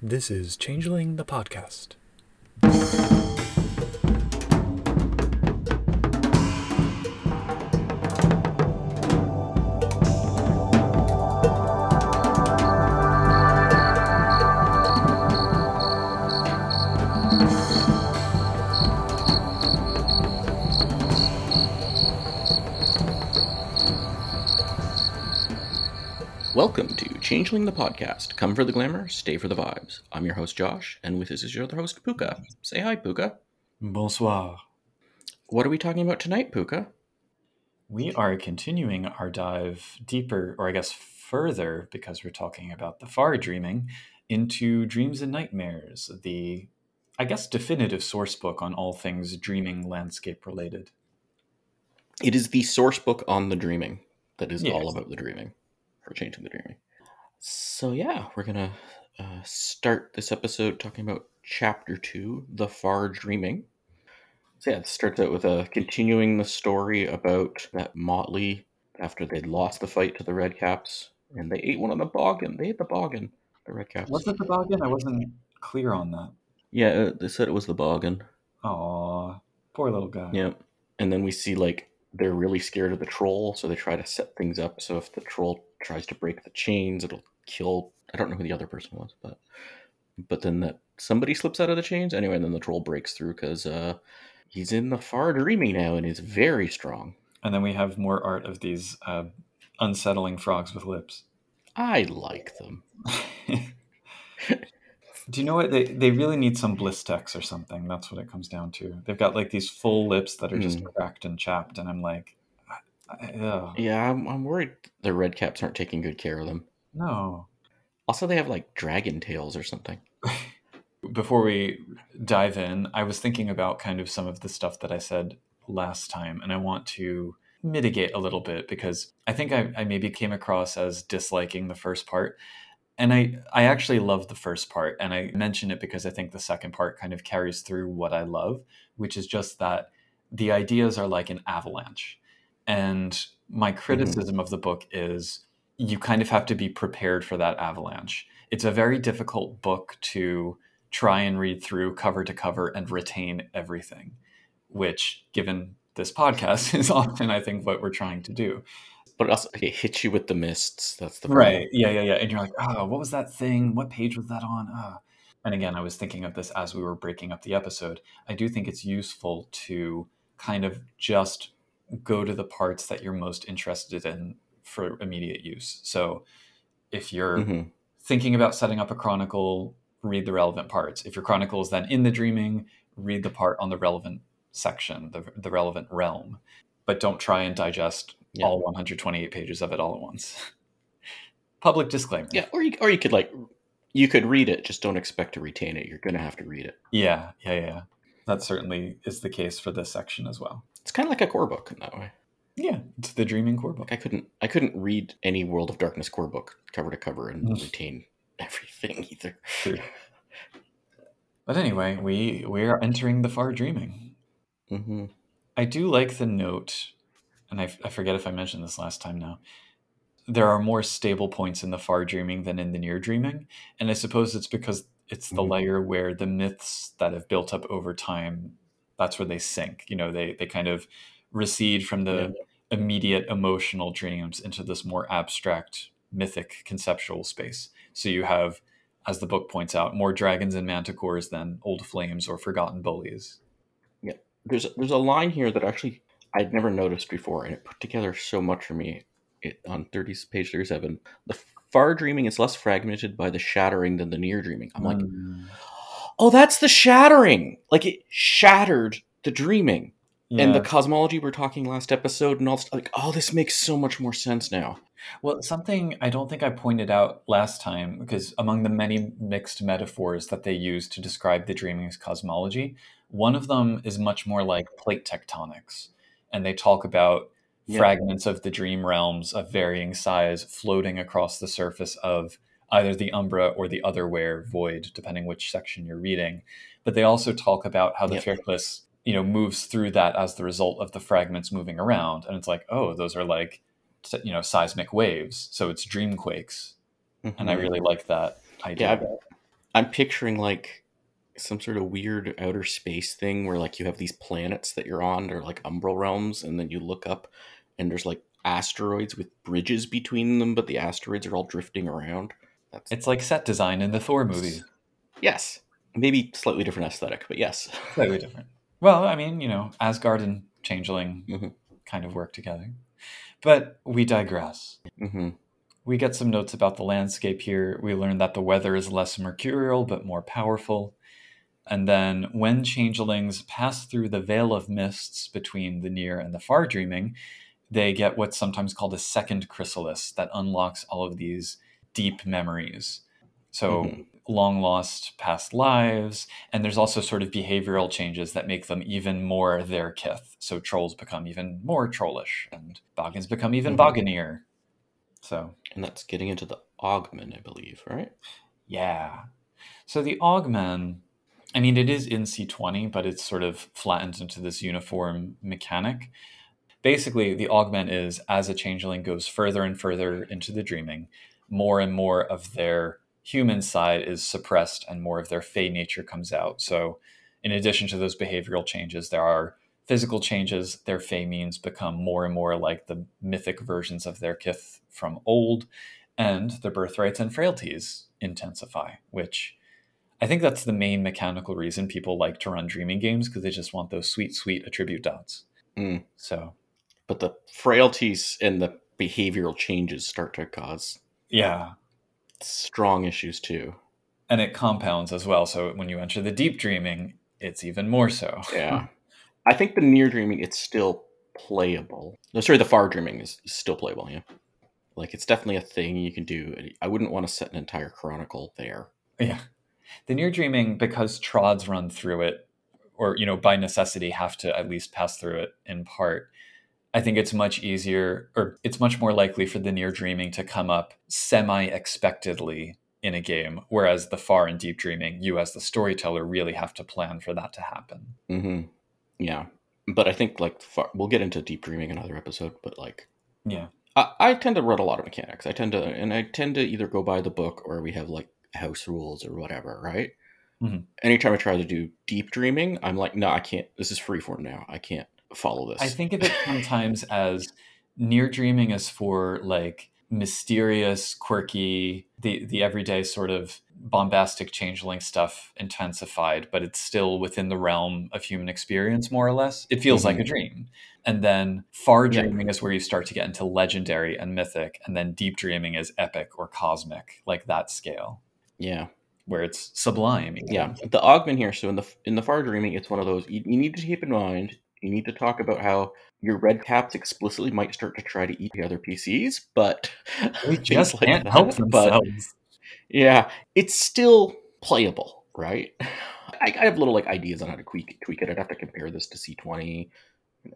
This is Changeling the Podcast. Welcome to Changeling the Podcast. Come for the glamour, stay for the vibes. I'm your host, Josh, and with us is your other host, Pooka. Say hi, Pooka. Bonsoir. What are we talking about tonight, Pooka? We are continuing our dive deeper, or I guess further, because we're talking about the far dreaming, into Dreams and Nightmares, the, I guess, definitive source book on all things dreaming landscape related. It is the source book on the dreaming that is Yes. all about the dreaming, for Changeling the Dreaming. So, yeah, we're going to uh, start this episode talking about Chapter 2, The Far Dreaming. So, yeah, it starts out with uh, continuing the story about that Motley after they'd lost the fight to the Red Caps, and they ate one on the boggan. They ate the boggan, the Red Caps. Was it the boggan? I wasn't clear on that. Yeah, uh, they said it was the boggan. Aw, poor little guy. Yeah. And then we see like they're really scared of the troll, so they try to set things up so if the troll tries to break the chains, it'll kill I don't know who the other person was, but but then that somebody slips out of the chains anyway, and then the troll breaks through because uh, he's in the far dreamy now and is very strong. And then we have more art of these uh, unsettling frogs with lips. I like them. Do you know what they they really need some bliss blistex or something? That's what it comes down to. They've got like these full lips that are just Hmm. cracked and chapped, and I'm like, ugh, Yeah, I'm, I'm worried the red caps aren't taking good care of them. no. Also, they have like dragon tails or something. Before we dive in, I was thinking about kind of some of the stuff that I said last time, and I want to mitigate a little bit because I think I, I maybe came across as disliking the first part. And I, I actually love the first part, and I mention it because I think the second part kind of carries through what I love, which is just that the ideas are like an avalanche. And my mm-hmm. criticism of the book is you kind of have to be prepared for that avalanche. It's a very difficult book to try and read through cover to cover and retain everything, which, given this podcast, is often, I think, what we're trying to do. But it also it hits you with the mists. That's the problem. Right. Yeah, yeah, yeah. And you're like, oh, what was that thing? What page was that on? Ah. And again, I was thinking of this as we were breaking up the episode. I do think it's useful to kind of just go to the parts that you're most interested in for immediate use. So if you're Mhm. thinking about setting up a chronicle, read the relevant parts. If your chronicle is then in the dreaming, read the part on the relevant section, the, the relevant realm. But don't try and digest Yeah. all 128 pages of it all at once. Public disclaimer. Yeah, or you or you could like you could read it, just don't expect to retain it. You're gonna have to read it. Yeah, yeah, yeah. That certainly is the case for this section as well. It's kind of like a core book in that way. Yeah, it's the Dreaming Core book. Like I couldn't I couldn't read any World of Darkness core book cover to cover and Mm. retain everything either. True. But anyway, we we are entering the far dreaming. hmm I do like the note, and I, f- I forget if I mentioned this last time now. There are more stable points in the far dreaming than in the near dreaming. And I suppose it's because it's the Mhm. layer where the myths that have built up over time, that's where they sink. You know, they, they kind of recede from the immediate emotional dreams into this more abstract, mythic, conceptual space. So you have, as the book points out, more dragons and manticores than old flames or forgotten bullies. There's there's a line here that actually I'd never noticed before, and it put together so much for me. It on thirty page thirty seven. The far dreaming is less fragmented by the shattering than the near dreaming. I'm like, Mm. oh, that's the shattering. Like it shattered the dreaming. and the cosmology we we're talking last episode and all this, like oh this makes so much more sense now Well, something I don't think I pointed out last time, because among the many mixed metaphors that they use to describe the dreaming's cosmology, one of them is much more like plate tectonics. And they talk about Yeah. fragments of the dream realms of varying size floating across the surface of either the Umbra or the Otherwhere void, depending which section you're reading. But they also talk about how the Yep. Firchlis, you know, moves through that as the result of the fragments moving around. And it's like, oh, those are like you know seismic waves so it's dream quakes and i Mhm. really like that idea Yeah, I'm picturing like some sort of weird outer space thing where like you have these planets that you're on, they're like umbral realms, and then you look up and there's like asteroids with bridges between them, but the asteroids are all drifting around. That's It's like set design in the Thor movie. yes, maybe slightly different aesthetic, but yes. Slightly different. Well, I mean, you know, Asgard and Changeling Mhm. kind of work together. But we digress. mm-hmm. We get some notes about the landscape here. We learn that the weather is less mercurial but more powerful. And then when changelings pass through the veil of mists between the near and the far dreaming, they get what's sometimes called a second chrysalis that unlocks all of these deep memories. So, Mhm. long lost past lives, and there's also sort of behavioral changes that make them even more their kith. So, trolls become even more trollish, and Boggans become even Mhm. Bogganier. So, And that's getting into the Augment, I believe, right? yeah. So the Augment, I mean, it is in C20, but it's sort of flattened into this uniform mechanic. Basically, the Augment is as a changeling goes further and further into the dreaming, more and more of their human side is suppressed and more of their fey nature comes out. So, in addition to those behavioral changes, there are physical changes. Their fey means become more and more like the mythic versions of their kith from old, and their birthrights and frailties intensify, which I think that's the main mechanical reason people like to run dreaming games because they just want those sweet, sweet attribute dots. Mm. So, But the frailties and the behavioral changes start to cause yeah. strong issues too. And it compounds as well. So, when you enter the deep dreaming, it's even more so. Yeah. I think the near dreaming it's still playable. No, sorry, the far dreaming is, is still playable, yeah. Like it's definitely a thing you can do. I wouldn't want to set an entire chronicle there. Yeah. The near dreaming, because trods run through it, or, you know, by necessity have to at least pass through it in part, I think it's much easier, or it's much more likely for the near dreaming to come up semi expectedly in a game, whereas the far and deep dreaming, you as the storyteller really have to plan for that to happen. hmm Yeah. But I think like far, we'll get into deep dreaming another episode, but like Yeah. I, I tend to run a lot of mechanics. I tend to, and I tend to either go by the book or we have like house rules or whatever, right? Mhm. Anytime I try to do deep dreaming, I'm like, no, I can't. This is freeform now. I can't follow this. I think of it sometimes as near dreaming is for like mysterious, quirky, the the everyday sort of bombastic changeling stuff intensified, but it's still within the realm of human experience, more or less. It feels like a dream. And then far Yeah. dreaming is where you start to get into legendary and mythic, and then deep dreaming is epic or cosmic, like that scale, yeah, where it's sublime. yeah. The augment here. So in the in the far dreaming, it's one of those you, you need to keep in mind. You need to talk about how your red caps explicitly might start to try to eat the other PCs, but They just like can't that. help But themselves. Yeah, it's still playable, right? I, I have little like ideas on how to tweak tweak it. I'd have to compare this to C twenty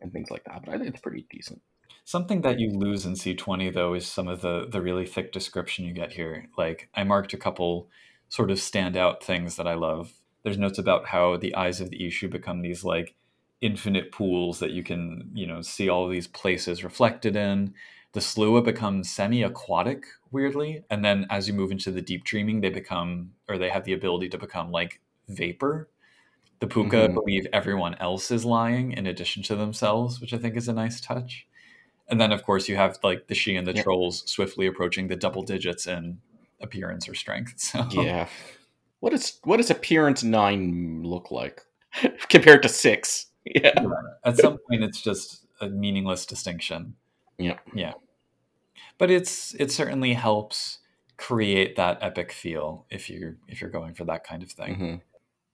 and things like that, but I think it's pretty decent. Something that you lose in C20 though is some of the the really thick description you get here. Like I marked a couple sort of standout things that I love. There's notes about how the eyes of the Eshu become these like infinite pools that you can, you know, see all these places reflected in. The Sluagh become semi-aquatic weirdly, and then as you move into the deep dreaming, they become or they have the ability to become like vapor. The Pooka Mhm. believe everyone else is lying in addition to themselves, which I think is a nice touch. And then, of course, you have like the sidhe and the Yeah. trolls swiftly approaching the double digits in appearance or strength. So Yeah. What does what does appearance nine look like compared to six? Yeah. at some point, it's just a meaningless distinction. Yeah. Yeah. But it's it certainly helps create that epic feel if you if you're going for that kind of thing. hmm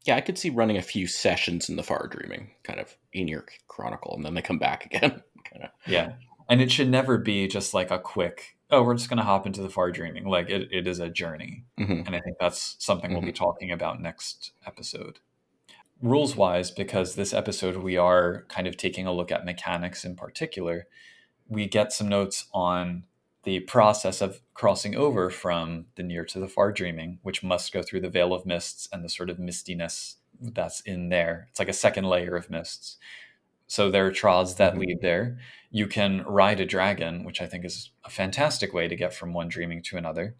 Yeah, I could see running a few sessions in the far dreaming, kind of in your chronicle, and then they come back again. kind of. Yeah. And it should never be just like a quick, oh, we're just going to hop into the far dreaming. Like it, it is a journey. hmm And I think that's something we'll be talking about next episode. Rules wise, because this episode we are kind of taking a look at mechanics in particular, we get some notes on the process of crossing over from the near to the far dreaming, which must go through the veil of mists and the sort of mistiness that's in there. It's like a second layer of mists. So there are trods that Mhm. lead there. You can ride a dragon, which I think is a fantastic way to get from one dreaming to another.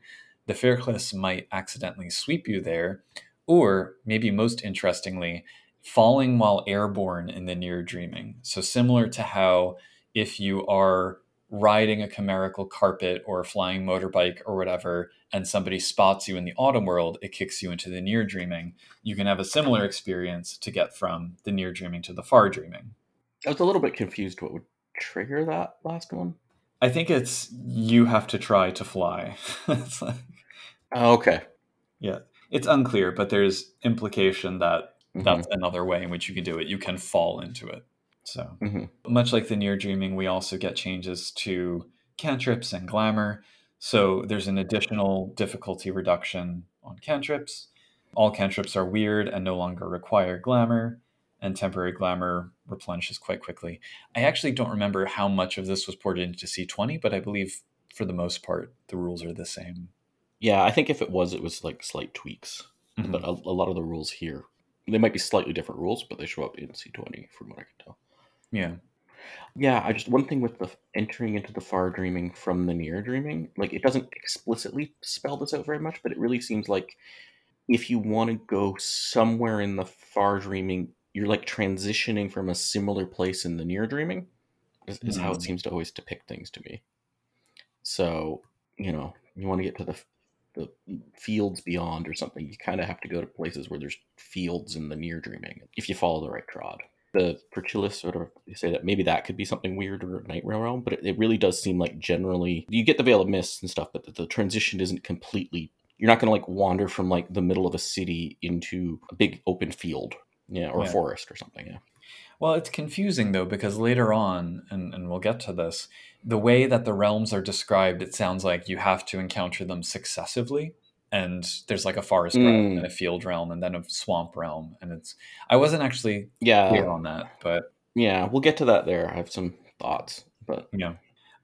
the Firchlis might accidentally sweep you there, or maybe most interestingly, falling while airborne in the near dreaming. So, similar to how if you are riding a chimerical carpet or a flying motorbike or whatever, and somebody spots you in the autumn world, it kicks you into the near dreaming. You can have a similar experience to get from the near dreaming to the far dreaming. I was a little bit confused what would trigger that last one. I think it's you have to try to fly. it's like, Oh, okay. yeah, it's unclear, but there's implication that Mhm. that's another way in which you can do it. You can fall into it. So, Mhm. much like the near dreaming, we also get changes to cantrips and glamour. So, there's an additional difficulty reduction on cantrips. All cantrips are weird and no longer require glamour, and temporary glamour replenishes quite quickly. I actually don't remember how much of this was ported into C20, but I believe for the most part, the rules are the same. Yeah, I think if it was, it was like slight tweaks. Mhm. But a, a lot of the rules here, they might be slightly different rules, but they show up in C20 from what I can tell. Yeah. Yeah, I just one thing with the entering into the far dreaming from the near dreaming, like it doesn't explicitly spell this out very much, but it really seems like if you want to go somewhere in the far dreaming, you're like transitioning from a similar place in the near dreaming, is, is how it Mm. seems to always depict things to me. So you know, you want to get to the the fields beyond or something, you kind of have to go to places where there's fields in the near dreaming if you follow the right trod the Firchlis sort of say that maybe that could be something weird or Night Realm, but it, it really does seem like generally you get the Veil of Mist and stuff, but the, the transition isn't completely. You're not going to like wander from like the middle of a city into a big open field, yeah, or Yeah. a forest or something. Yeah. Well, it's confusing though, because later on, and, and we'll get to this, the way that the realms are described, it sounds like you have to encounter them successively. And there's like a forest realm Mm. and a field realm and then a swamp realm. And it's, I wasn't actually Yeah, clear on that, but yeah, we'll get to that there. I have some thoughts, but yeah.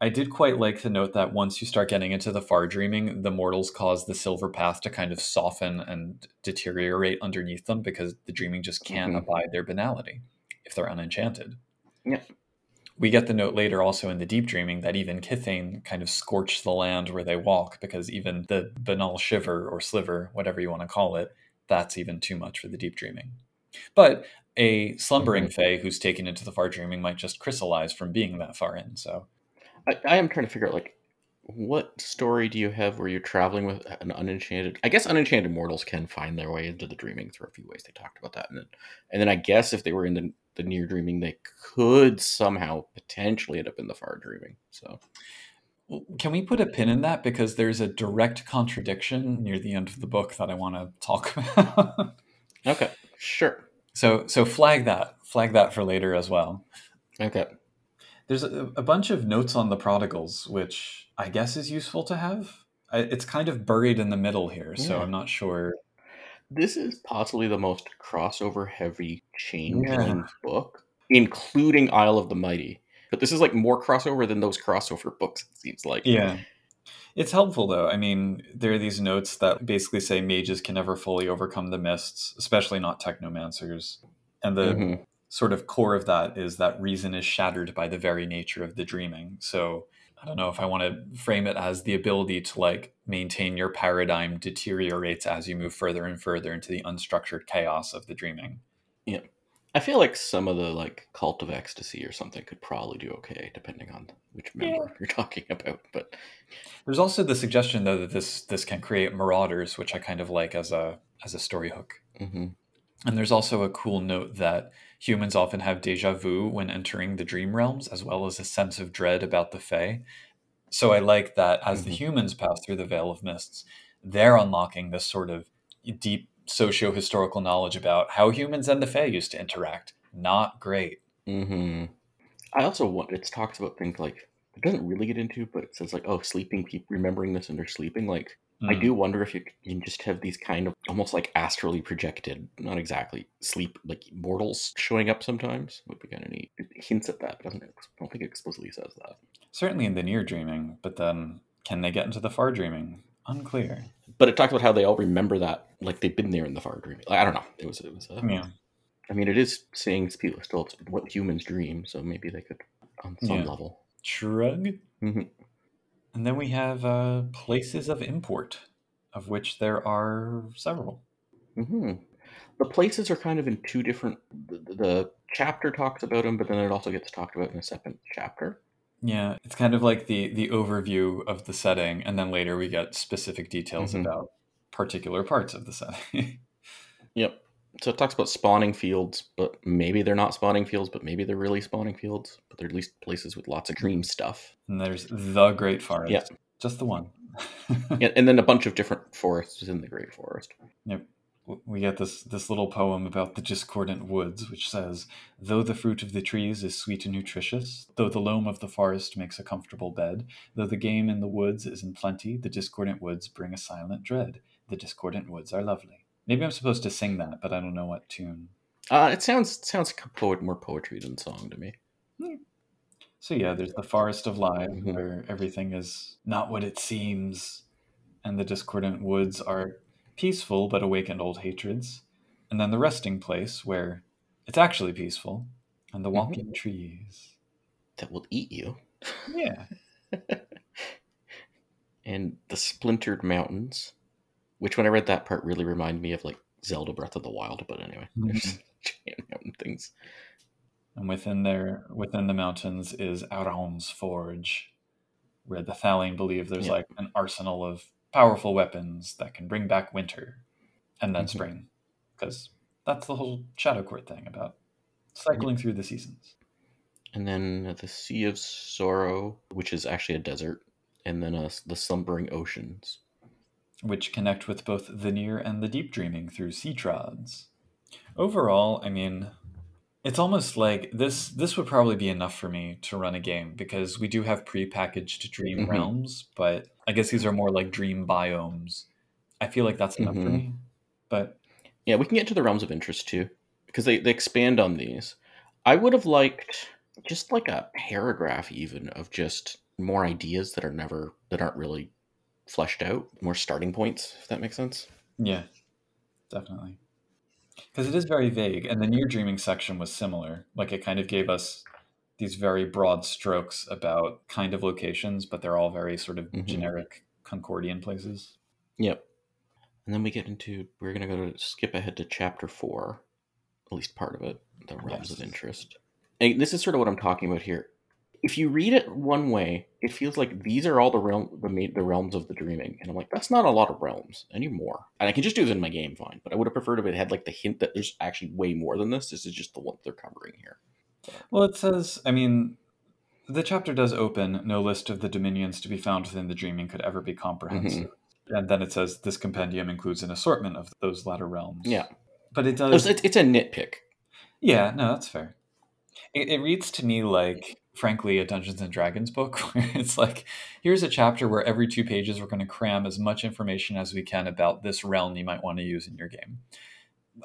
I did quite like to note that once you start getting into the far dreaming, the mortals cause the silver path to kind of soften and deteriorate underneath them because the dreaming just can't Mhm. abide their banality if they're unenchanted. Yeah. We get the note later also in the deep dreaming that even Kithain kind of scorched the land where they walk because even the banal shiver or sliver, whatever you want to call it, that's even too much for the deep dreaming. But a slumbering fae who's taken into the far dreaming might just crystallize from being that far in. So I, I am trying to figure out like what story do you have where you're traveling with an unenchanted i guess unenchanted mortals can find their way into the dreaming through a few ways. They talked about that. And then, and then i guess if they were in the, the near dreaming they could somehow potentially end up in the far dreaming. So Can we put a pin in that? Because there's a direct contradiction near the end of the book that I want to talk about. okay sure. So so flag that, flag that for later as well. okay There's a, a bunch of notes on the prodigals, which I guess is useful to have. I, it's kind of buried in the middle here, so I'm not sure. this is possibly the most crossover heavy changeling Yeah. book including isle of the mighty but this is like more crossover than those crossover books it seems like Yeah. It's helpful though. I mean, there are these notes that basically say mages can never fully overcome the mists, especially not technomancers. And the Mhm. Sort of core of that is that reason is shattered by the very nature of the dreaming. So I don't know if I want to frame it as the ability to like maintain your paradigm deteriorates as you move further and further into the unstructured chaos of the dreaming. Yeah. I feel like some of the like cult of ecstasy or something could probably do okay, depending on which member you're talking about. But There's also the suggestion though that this this can create marauders, which I kind of like as a as a story hook. hmm And there's also a cool note that humans often have deja vu when entering the dream realms, as well as a sense of dread about the Fae. So I like that as the Mhm. humans pass through the Veil of Mists, they're unlocking this sort of deep socio historical knowledge about how humans and the Fae used to interact. Not great. Mm-hmm. I also want it's talks about things like it doesn't really get into, but it says like oh, sleeping people remembering this and they're sleeping. Like I Mm. do wonder if you can just have these kind of almost like astrally projected, not exactly sleep like mortals showing up sometimes would be kind of neat. It hints at that, but doesn't I don't think it explicitly says that. Certainly in the near dreaming, but then can they get into the far dreaming? Unclear. But it talks about how they all remember that, like they've been there in the far dreaming. Like, I don't know. It was it was. Uh, Yeah. I mean, it is saying people still what humans dream, so maybe they could on some Yeah. level. Shrug. Mhm. And then we have uh, places of import. of which there are several. hmm The places are kind of in two different. The, the chapter talks about them, but then it also gets talked about in a second chapter. Yeah, it's kind of like the the overview of the setting, and then later we get specific details Mhm. about particular parts of the setting. Yep. So it talks about spawning fields, but maybe they're not spawning fields, but maybe they're really spawning fields. But they're at least places with lots of dream stuff. and there's the Great Forest, Yeah. just the one. Yeah, and then a bunch of different forests within the Great Forest. Yep. We get this this little poem about the discordant woods, which says, "Though the fruit of the trees is sweet and nutritious, though the loam of the forest makes a comfortable bed, though the game in the woods is in plenty, the discordant woods bring a silent dread. The discordant woods are lovely." Maybe I'm supposed to sing that, but I don't know what tune. Uh, it sounds sounds like a poet more poetry than song to me. So yeah, there's the forest of life Mhm. where everything is not what it seems, and the discordant woods are peaceful but awakened old hatreds, and then the resting place where it's actually peaceful, and the Mhm. walking trees. That will eat you. Yeah, And the splintered mountains, which when I read that part really reminded me of like Zelda Breath of the Wild. But anyway, there's giant mountain things. and within there, within the mountains is Auron's forge, where the Thallain believe there's Yeah. like an arsenal of powerful weapons that can bring back winter and then Mhm. spring, because that's the whole Shadow Court thing about cycling through the seasons. And then the Sea of Sorrow, which is actually a desert. And then uh, the Slumbering Oceans. Which connect with both the near and the deep dreaming through sea trods. Overall, I mean, it's almost like this this would probably be enough for me to run a game because we do have pre-packaged dream Mhm. realms, but I guess these are more like dream biomes. I feel like that's enough for Mhm. me. But Yeah, we can get to the realms of interest too, because they, they expand on these. I would have liked just like a paragraph even of just more ideas that are never that aren't really fleshed out, more starting points, if that makes sense. yeah, definitely. Because it is very vague, and the near dreaming section was similar. Like it kind of gave us these very broad strokes about kind of locations, but they're all very sort of Mhm. generic Concordian places. Yep. And then we get into we're gonna go to skip ahead to chapter four, at least part of it, the realms of interest. And this is sort of what I'm talking about here. If you read it one way, it feels like these are all the realm the the realms of the dreaming, and I'm like, that's not a lot of realms anymore. And I can just do this in my game, fine. But I would have preferred if it had like the hint that there's actually way more than this. This is just the one they're covering here. Well, it says, I mean, the chapter does open no list of the dominions to be found within the dreaming could ever be comprehensive. Mm-hmm. And then it says this compendium includes an assortment of those latter realms. Yeah, But it does. it's it's a nitpick. Yeah, no, that's fair. It, it reads to me like, frankly, a Dungeons and Dragons book where it's like, here's a chapter where every two pages we're going to cram as much information as we can about this realm you might want to use in your game.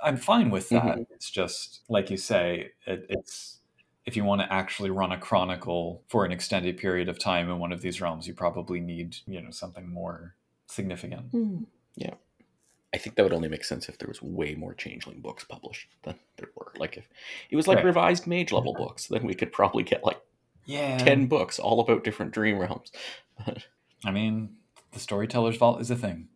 I'm fine with that. Mm-hmm. It's just, like you say, it, it's if you want to actually run a chronicle for an extended period of time in one of these realms, you probably need, you know, something more significant. Hmm. Yeah. I think that would only make sense if there was way more changeling books published than there were. Like if it was like Right. revised mage level books, then we could probably get like Yeah. ten books all about different dream realms. I mean, the storyteller's vault is a thing.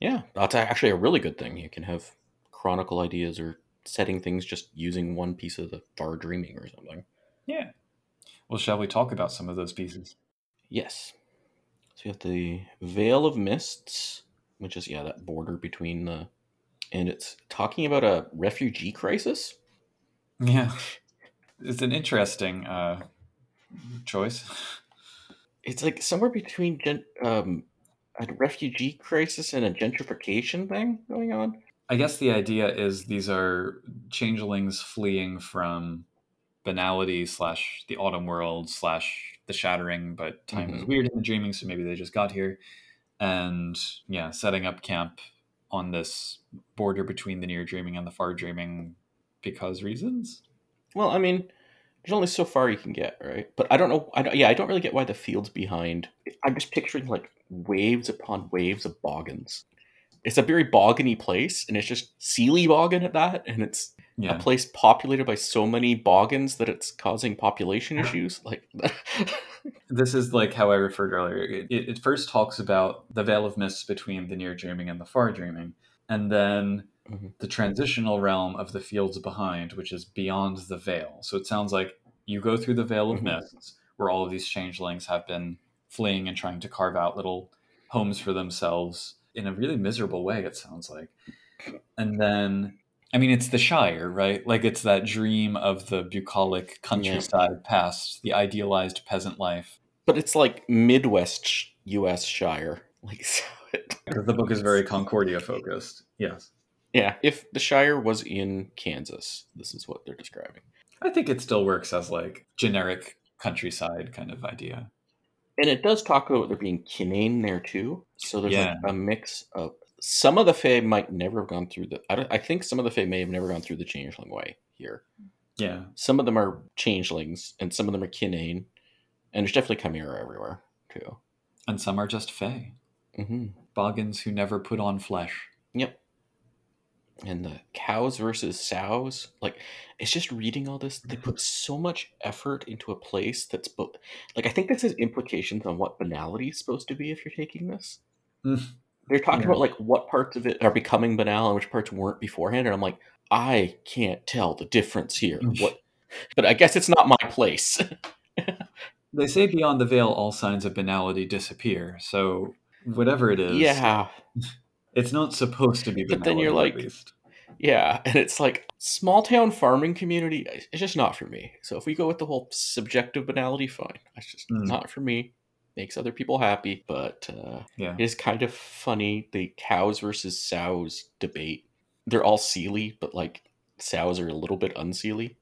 yeah, that's actually a really good thing. You can have chronicle ideas or setting things just using one piece of the far dreaming or something. Yeah. Well, shall we talk about some of those pieces? Yes. So you have the Veil of Mists, which is yeah that border between the, and it's talking about a refugee crisis. Yeah. It's an interesting uh, choice. it's like somewhere between gen- um, a refugee crisis and a gentrification thing going on. I guess the idea is these are changelings fleeing from banality slash the autumn world slash the shattering, but time is Mhm. weird in the dreaming, so maybe they just got here. And yeah, setting up camp on this border between the near dreaming and the far dreaming because reasons. Well, I mean, there's only so far you can get, right? But I don't know. I don't, yeah, I don't really get why the fields behind. I'm just picturing like waves upon waves of boggans. It's a very boggany place, and it's just Seelie boggan at that, and it's Yeah. a place populated by so many boggans that it's causing population issues. Like, This is like how I referred earlier. It, it, it first talks about the veil of mist between the near dreaming and the far dreaming, and then Mhm. the transitional realm of the fields behind, which is beyond the veil. So it sounds like you go through the veil of Mhm. mists, where all of these changelings have been fleeing and trying to carve out little homes for themselves in a really miserable way. It sounds like, and then. I mean, it's the Shire, right? Like it's that dream of the bucolic countryside past, the idealized peasant life. but it's like Midwest U.S. Shire. Like, so it, Because the book is very Concordia focused. Yes. Yeah. If the Shire was in Kansas, this is what they're describing. I think it still works as like generic countryside kind of idea. And it does talk about there being kinain there too. So there's Yeah. like a mix of some of the Fae might never have gone through the. I, don't, I think some of the Fae may have never gone through the Changeling way here. Yeah. Some of them are changelings, and some of them are kinain, and there's definitely chimera everywhere too. And some are just Fae. hmm Boggans who never put on flesh. Yep. And the cows versus sows, like it's just reading all this. They put so much effort into a place that's both. Like I think this has implications on what banality is supposed to be if you're taking this. Mm. They're talking Yeah. about like what parts of it are becoming banal and which parts weren't beforehand, and I'm like, I can't tell the difference here. Mm. What? But I guess it's not my place. They say beyond the veil all signs of banality disappear. So whatever it is, yeah, it's not supposed to be But then you're like-. Yeah, and it's like small town farming community. It's just not for me. So if we go with the whole subjective banality, fine. It's just Mm. not for me. Makes other people happy, but uh, Yeah. it is kind of funny the cows versus sows debate. They're all seelie, but like sows are a little bit unseelie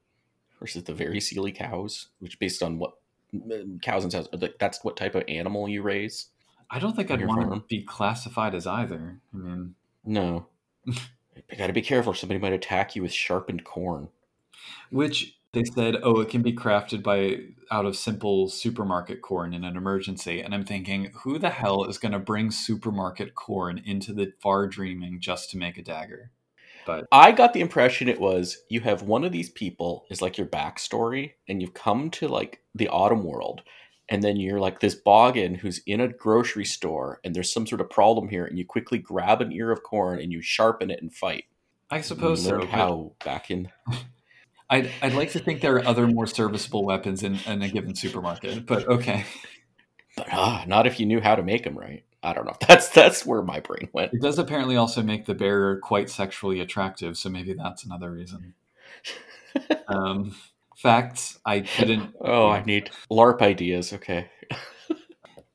versus the very seelie cows, which based on what cows and sows, that's what type of animal you raise. I don't think I'd want to be classified as either. I mean, No. you got to be careful. Somebody might attack you with sharpened corn. which they said, oh, it can be crafted by out of simple supermarket corn in an emergency. And I'm thinking, who the hell is going to bring supermarket corn into the far dreaming just to make a dagger? But I got the impression it was you have one of these people is like your backstory, and you've come to like the autumn world, and then you're like this boggan who's in a grocery store, and there's some sort of problem here, and you quickly grab an ear of corn and you sharpen it and fight. I suppose so. how back in. I'd, I'd like to think there are other more serviceable weapons in, in a given supermarket, but okay. But ah, not if you knew how to make them right. I don't know. That's that's where my brain went. It does apparently also make the bearer quite sexually attractive, so maybe that's another reason. Um, facts, I couldn't. Oh, I need LARP ideas. Okay.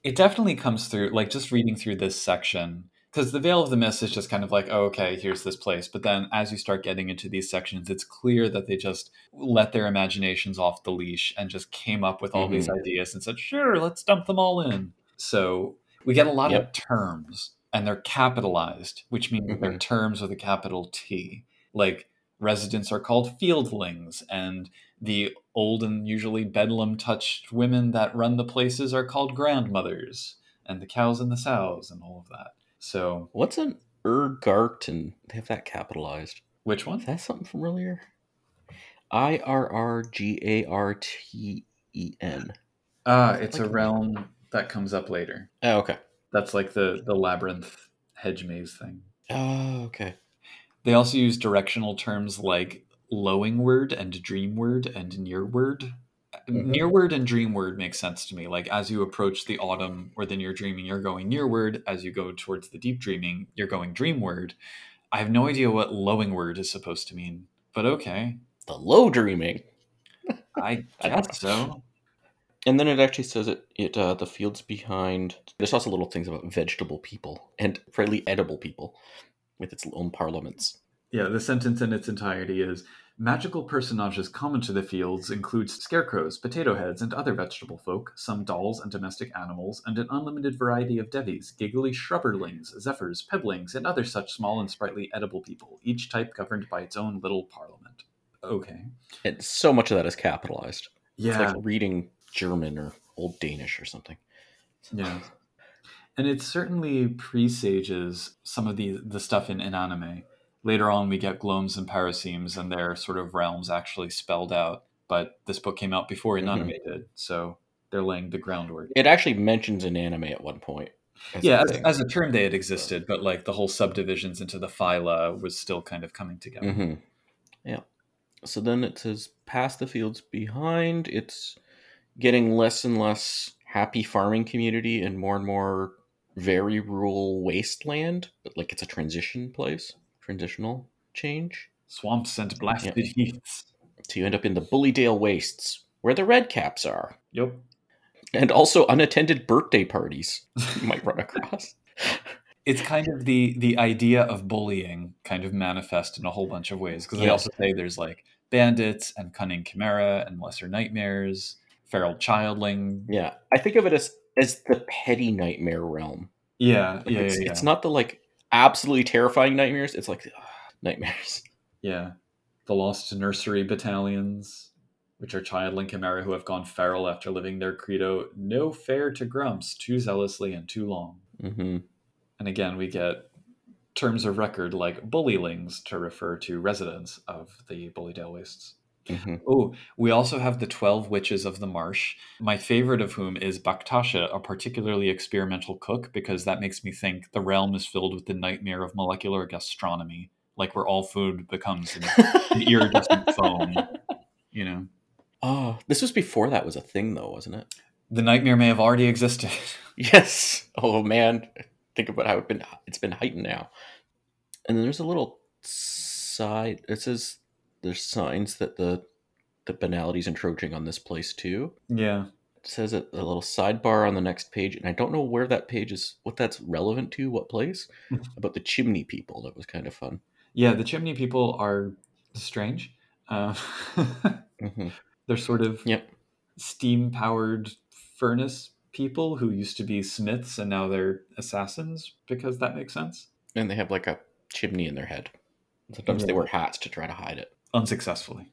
It definitely comes through, like just reading through this section, because the Veil of the Mist is just kind of like, oh, okay, here's this place. But then as you start getting into these sections, it's clear that they just let their imaginations off the leash and just came up with all these mm-hmm. ideas and said, sure, let's dump them all in. So we get a lot Yep. of terms, and they're capitalized, which means that they're mm-hmm. terms with a capital T. Like residents are called fieldlings, and the old and usually bedlam touched women that run the places are called grandmothers, and the cows and the sows, and all of that. So, What's an Irrgarten? They have that capitalized. which one? Is that something familiar? I R R G A R T E N. Ah, it's a Like- realm that comes up later. Oh, okay. That's like the the labyrinth hedge maze thing. Oh, okay. They also use directional terms like lowing word and dream word and near word. Mhm. Near word and dream word makes sense to me. Like as you approach the autumn or the near dreaming, you're going near word. As you go towards the deep dreaming, you're going dream word. I have no idea what lowing word is supposed to mean, but okay. The low dreaming. I I guess so. And then it actually says it. It uh, the fields behind. There's also little things about vegetable people and fairly edible people, with its own parliaments. Yeah, the sentence in its entirety is Magical personages common to the fields include scarecrows, potato heads, and other vegetable folk, some dolls and domestic animals, and an unlimited variety of devies, giggly shrubberlings, zephyrs, pebblings, and other such small and sprightly edible people, each type governed by its own little parliament. Okay. And so much of that is capitalized. Yeah. It's like reading German or Old Danish or something. Yeah. And it certainly presages some of the the stuff in, in anime. Later on, we get Glomes and Parosemes and their sort of realms actually spelled out. But this book came out before Inanimae Mhm. did, so they're laying the groundwork. It actually mentions an anime at one point. as yeah, a as, as a term, they had existed, but like the whole subdivisions into the phyla was still kind of coming together. hmm Yeah. So then it says, past the fields behind. It's getting less and less happy farming community and more and more very rural wasteland. But like it's a transition place, transitional change. Swamps and blasted Yeah. heaths. So you end up in the Bullydale Wastes, where the red caps are. Yep. And also unattended birthday parties you might run across. it's kind of the the idea of bullying kind of manifest in a whole bunch of ways because they also say there's like bandits and cunning chimera and lesser nightmares feral childling Yeah. I think of it as as the petty nightmare realm. yeah Like, yeah, it's, yeah, it's not the like absolutely terrifying nightmares. It's like ugh, nightmares. yeah the lost nursery battalions which are childling chimera who have gone feral after living their credo no fair to grumps too zealously and too long hmm and again we get terms of record like bullylings to refer to residents of the bullydale wastes hmm Oh, we also have the 12 Witches of the Marsh, my favorite of whom is Baktasha, a particularly experimental cook, because that makes me think the realm is filled with the nightmare of molecular gastronomy, like where all food becomes an, an iridescent foam. You know, Oh, this was before that was a thing, though, wasn't it? the nightmare may have already existed. Yes. Oh man, think about how it's been it's been heightened now. And then there's a little side. It says there's signs that the the banality's encroaching on this place too. yeah. It says it a little sidebar on the next page, and I don't know where that page is, what that's relevant to, what place. about the chimney people. That was kind of fun. Yeah, the chimney people are strange. Uh, hmm they're sort of Yep. steam powered furnace people who used to be smiths and now they're assassins because that makes sense. And they have like a chimney in their head. Sometimes they wear hats to try to hide it. Unsuccessfully.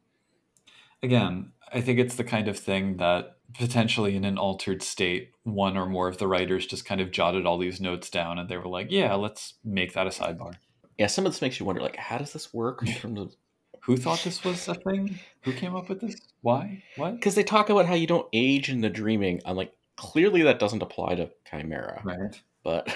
Again, I think it's the kind of thing that potentially in an altered state, one or more of the writers just kind of jotted all these notes down and they were like, yeah, let's make that a sidebar. Yeah, some of this makes you wonder, like, how does this work in terms of Who thought this was a thing? Who came up with this? Why? What? because they talk about how you don't age in the dreaming. I'm like, clearly that doesn't apply to Chimera, Right. but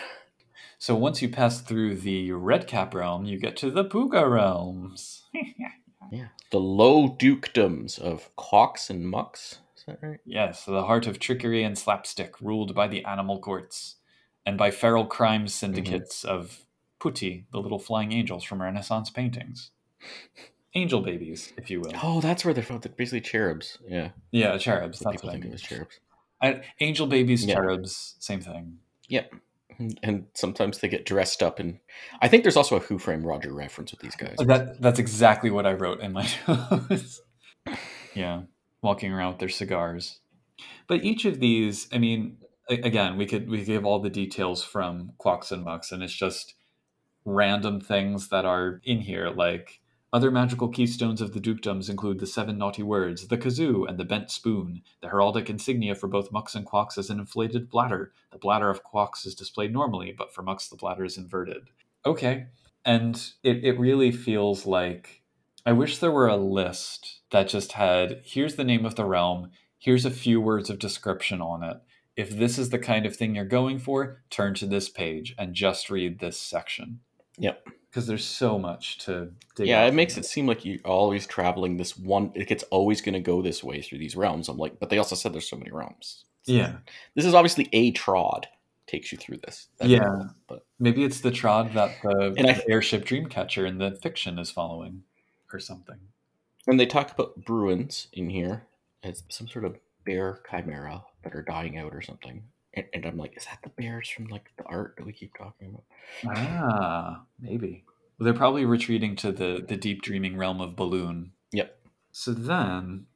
So once you pass through the red cap realm, you get to the Pooka realms. yeah, the low dukedoms of Quox and Mux. Is that right? yes, the heart of trickery and slapstick, ruled by the animal courts and by feral crime syndicates mm-hmm. of putti, the little flying angels from Renaissance paintings. Angel babies, if you will. Oh, that's where they're from. They're basically cherubs. Yeah, Yeah, cherubs. that's what That's people what I think of as cherubs. I, angel babies, Yeah. cherubs, same thing. Yep. And sometimes they get dressed up, and I think there's also a Who Framed Roger reference with these guys. Uh, that that's exactly what I wrote in my notes. yeah, walking around with their cigars. But each of these, I mean, again, we could we give all the details from Quox and Mux, and it's just random things that are in here, like other magical keystones of the dukedoms include the seven naughty words, the kazoo, and the bent spoon. The heraldic insignia for both Mux and Quox is an inflated bladder. The bladder of Quox is displayed normally, but for Mux the bladder is inverted. Okay, and it, it really feels like I wish there were a list that just had here's the name of the realm, here's a few words of description on it. If this is the kind of thing you're going for, turn to this page and just read this section. Yep. Because there's so much to dig Yeah, it makes it seem like you're always traveling this one. Like it's always going to go this way through these realms. I'm like, but they also said there's so many realms. Yeah. This is obviously a trod takes you through this. That'd Yeah. cool, but Maybe it's the trod that the, And I- the airship Dreamcatcher in the fiction is following or something. and they talk about Bruins in here as some sort of bear chimera that are dying out or something. And, and I'm like, is that the bears from like the art that we keep talking about? Ah, maybe. Well, they're probably retreating to the the deep dreaming realm of balloon. Yep. So then,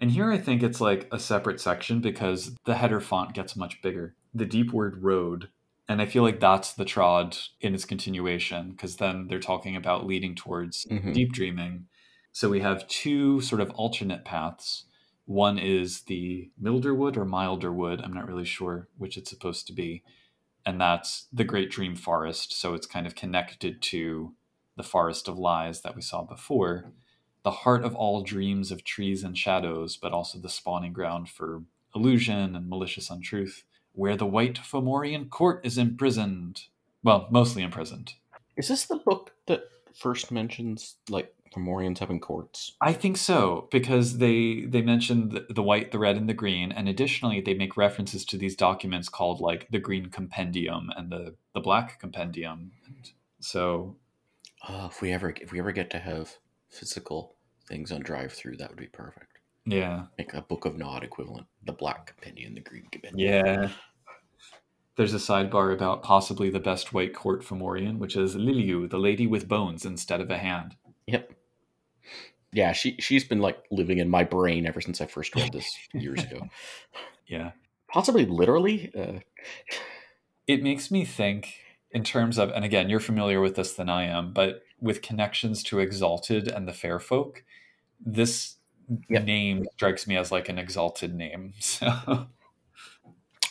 and here I think it's like a separate section because the header font gets much bigger. The deep word road, and I feel like that's the trod in its continuation because then they're talking about leading towards Mhm. deep dreaming. So we have two sort of alternate paths. One is the Milderwood or Milderwood. I'm not really sure which it's supposed to be. And that's the Great Dream Forest. So it's kind of connected to the forest of lies that we saw before, the heart of all dreams of trees and shadows, but also the spawning ground for illusion and malicious untruth, where the white Fomorian court is imprisoned. Well, mostly imprisoned. Is this the book that first mentions like Fomorians having courts? I think so because they they mention the, the white, the red, and the green, and additionally they make references to these documents called like the Green Compendium and the the Black Compendium. And so, Oh, if we ever if we ever get to have physical things on DriveThru, that would be perfect. yeah, Like a book of Nod equivalent, the Black Compendium, the Green Compendium. yeah. There's a sidebar about possibly the best white court Fomorian, which is Liliu, the lady with bones instead of a hand. Yep. Yeah, she she's been like living in my brain ever since I first read this years ago. Yeah. Possibly literally. Uh, it makes me think in terms of and again you're familiar with this than i am but with connections to exalted and the fair folk this Yep. name strikes me as like an exalted name so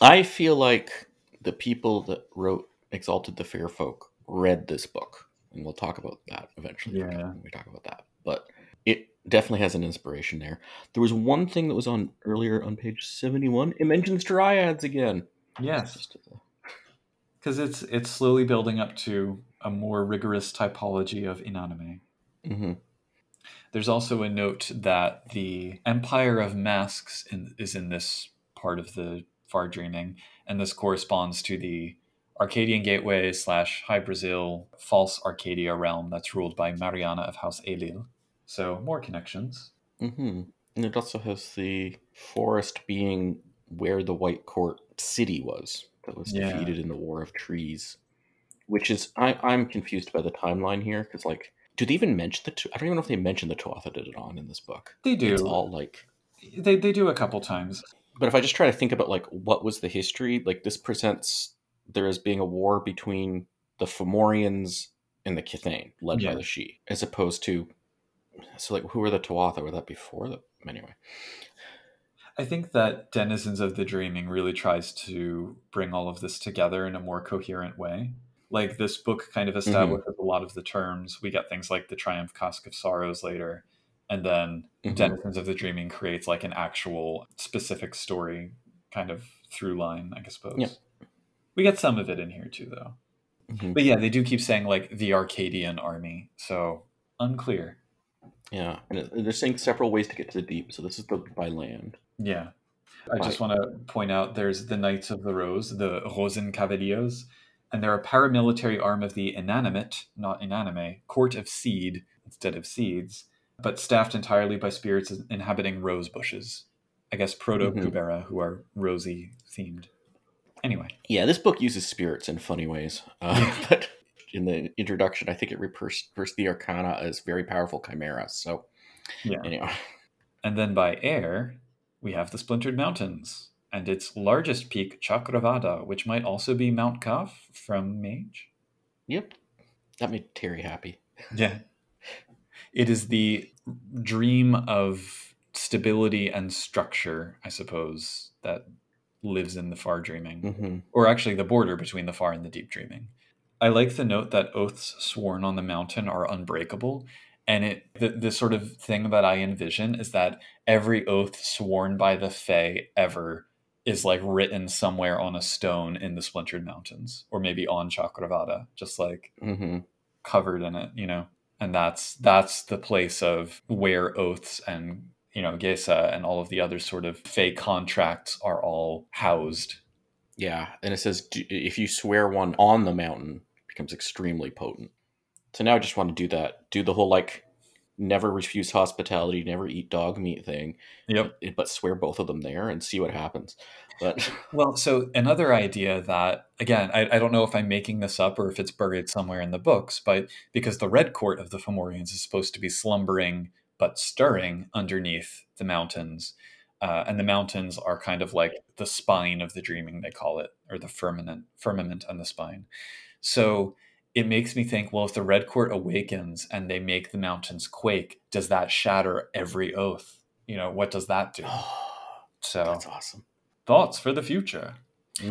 I feel like the people that wrote Exalted the Fair Folk read this book, and we'll talk about that eventually Yeah. when we talk about that. But it definitely has an inspiration there. There was one thing that was on earlier on page seventy-one. It mentions dryads again. yes uh, because it's it's slowly building up to a more rigorous typology of Inanimae mhm. There's also a note that the Empire of Masks in, is in this part of the Far Dreaming, and this corresponds to the Arcadian Gateway slash Hy-Brasil false Arcadia realm that's ruled by Mariana of House Ailil. So more connections. hmm And it also has the forest being where the White Court city was that was Yeah. defeated in the War of Trees. Which is, I, I'm confused by the timeline here because, like, do they even mention the? I don't even know if they mention the Tuatha De Danann in this book. They do. It's all like, They, they do a couple times. but if I just try to think about like what was the history, like this presents there as being a war between the Fomorians and the Kithain, led Yeah. by the Sidhe, as opposed to, so like who were the Tuatha? Were that before the anyway? I think that Denizens of the Dreaming really tries to bring all of this together in a more coherent way. Like this book kind of establishes a lot of the terms. We get things like the Triumph Cask of Sorrows later, and then Mhm. Denizens of the Dreaming creates like an actual specific story kind of through line, I suppose. Yep. We get some of it in here too, though. Mhm. But yeah, they do keep saying like the Arcadian army, so unclear. Yeah, and they're saying several ways to get to the deep. So this is the by land. Yeah. I just want to point out there's the Knights of the Rose, the Rosen Cavaliers, and they're a paramilitary arm of the inanimate, not inanime, court of seed instead of seeds, but staffed entirely by spirits inhabiting rose bushes. I guess proto Kubera, who are rosy themed. Anyway, Yeah, this book uses spirits in funny ways. Uh, but in the introduction, I think it refers, refers the Arcana as very powerful chimeras. So yeah. anyway, And then by air, we have the Splintered Mountains and its largest peak, Chakravada, which might also be Mount Qaf from Mage. yep, that made Terry happy. Yeah. It is the dream of stability and structure, I suppose, that lives in the far dreaming, hmm or actually the border between the far and the deep dreaming. I like the note that oaths sworn on the mountain are unbreakable. And it the, the sort of thing that I envision is that every oath sworn by the Fae ever is like written somewhere on a stone in the Splintered Mountains, or maybe on Chakravada, just like hmm covered in it, you know. And that's that's the place of where oaths and you know geasa and all of the other sort of fey contracts are all housed. Yeah, and it says if you swear one on the mountain, becomes extremely potent. So now I just want to do that. Do the whole like never refuse hospitality, never eat dog meat thing, Yep. but swear both of them there and see what happens. But Well, so another idea that again, I, I don't know if I'm making this up or if it's buried somewhere in the books, but because the red court of the Fomorians is supposed to be slumbering but stirring underneath the mountains. Uh, and the mountains are kind of like the spine of the dreaming, they call it, or the firmament, firmament on the spine. So it makes me think, well, if the red court awakens and they make the mountains quake, does that shatter every oath? You know, what does that do? So that's awesome. thoughts for the future.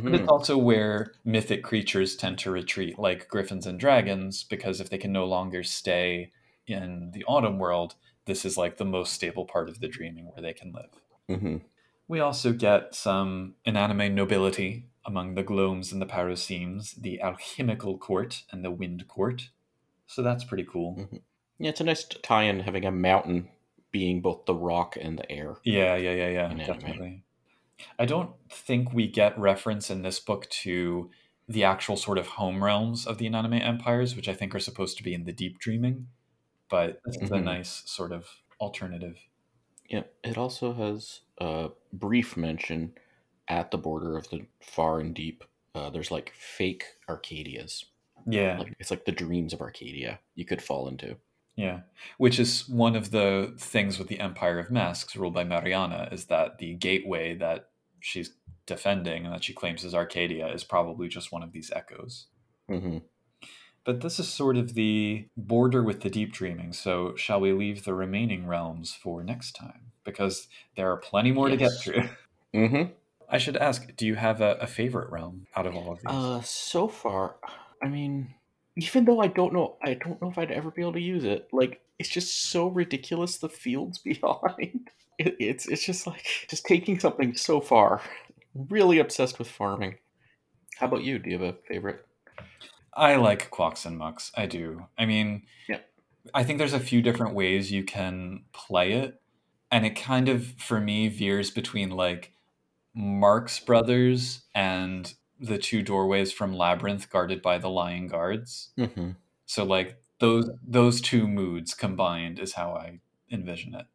But it's also where mythic creatures tend to retreat, like griffins and dragons, because if they can no longer stay in the autumn world, this is like the most stable part of the dreaming where they can live. Mhm. We also get some Inanimae nobility among the Glomes and the Parosemes, the alchemical court and the wind court. So that's pretty cool. Mhm. Yeah, it's a nice tie-in having a mountain being both the rock and the air. Yeah, yeah, yeah, yeah, Inanimae. definitely. I don't think we get reference in this book to the actual sort of home realms of the Inanimae empires, which I think are supposed to be in the deep dreaming. But this is a Mhm. nice sort of alternative. Yeah, it also has a brief mention at the border of the far and deep. Uh, there's like fake Arcadias. Yeah, Like it's like the dreams of Arcadia you could fall into. yeah. Which is one of the things with the Empire of Masks, ruled by Mariana, is that the gateway that she's defending and that she claims is Arcadia is probably just one of these echoes. hmm But this is sort of the border with the deep dreaming, so shall we leave the remaining realms for next time? Because there are plenty more to get Yes. through. hmm I should ask, do you have a, a favorite realm out of all of these? Uh, so far, I mean, even though I don't know, I don't know if I'd ever be able to use it. Like, it's just so ridiculous. The fields behind it, it's it's just like just taking something so far. Really obsessed with farming. How about you? Do you have a favorite? I like Quacks and Mucks. I do. I mean, Yeah. I think there's a few different ways you can play it. And it kind of, for me, veers between like Marx Brothers and the two doorways from Labyrinth guarded by the Lion Guards. Mm-hmm. So like those those two moods combined is how I envision it.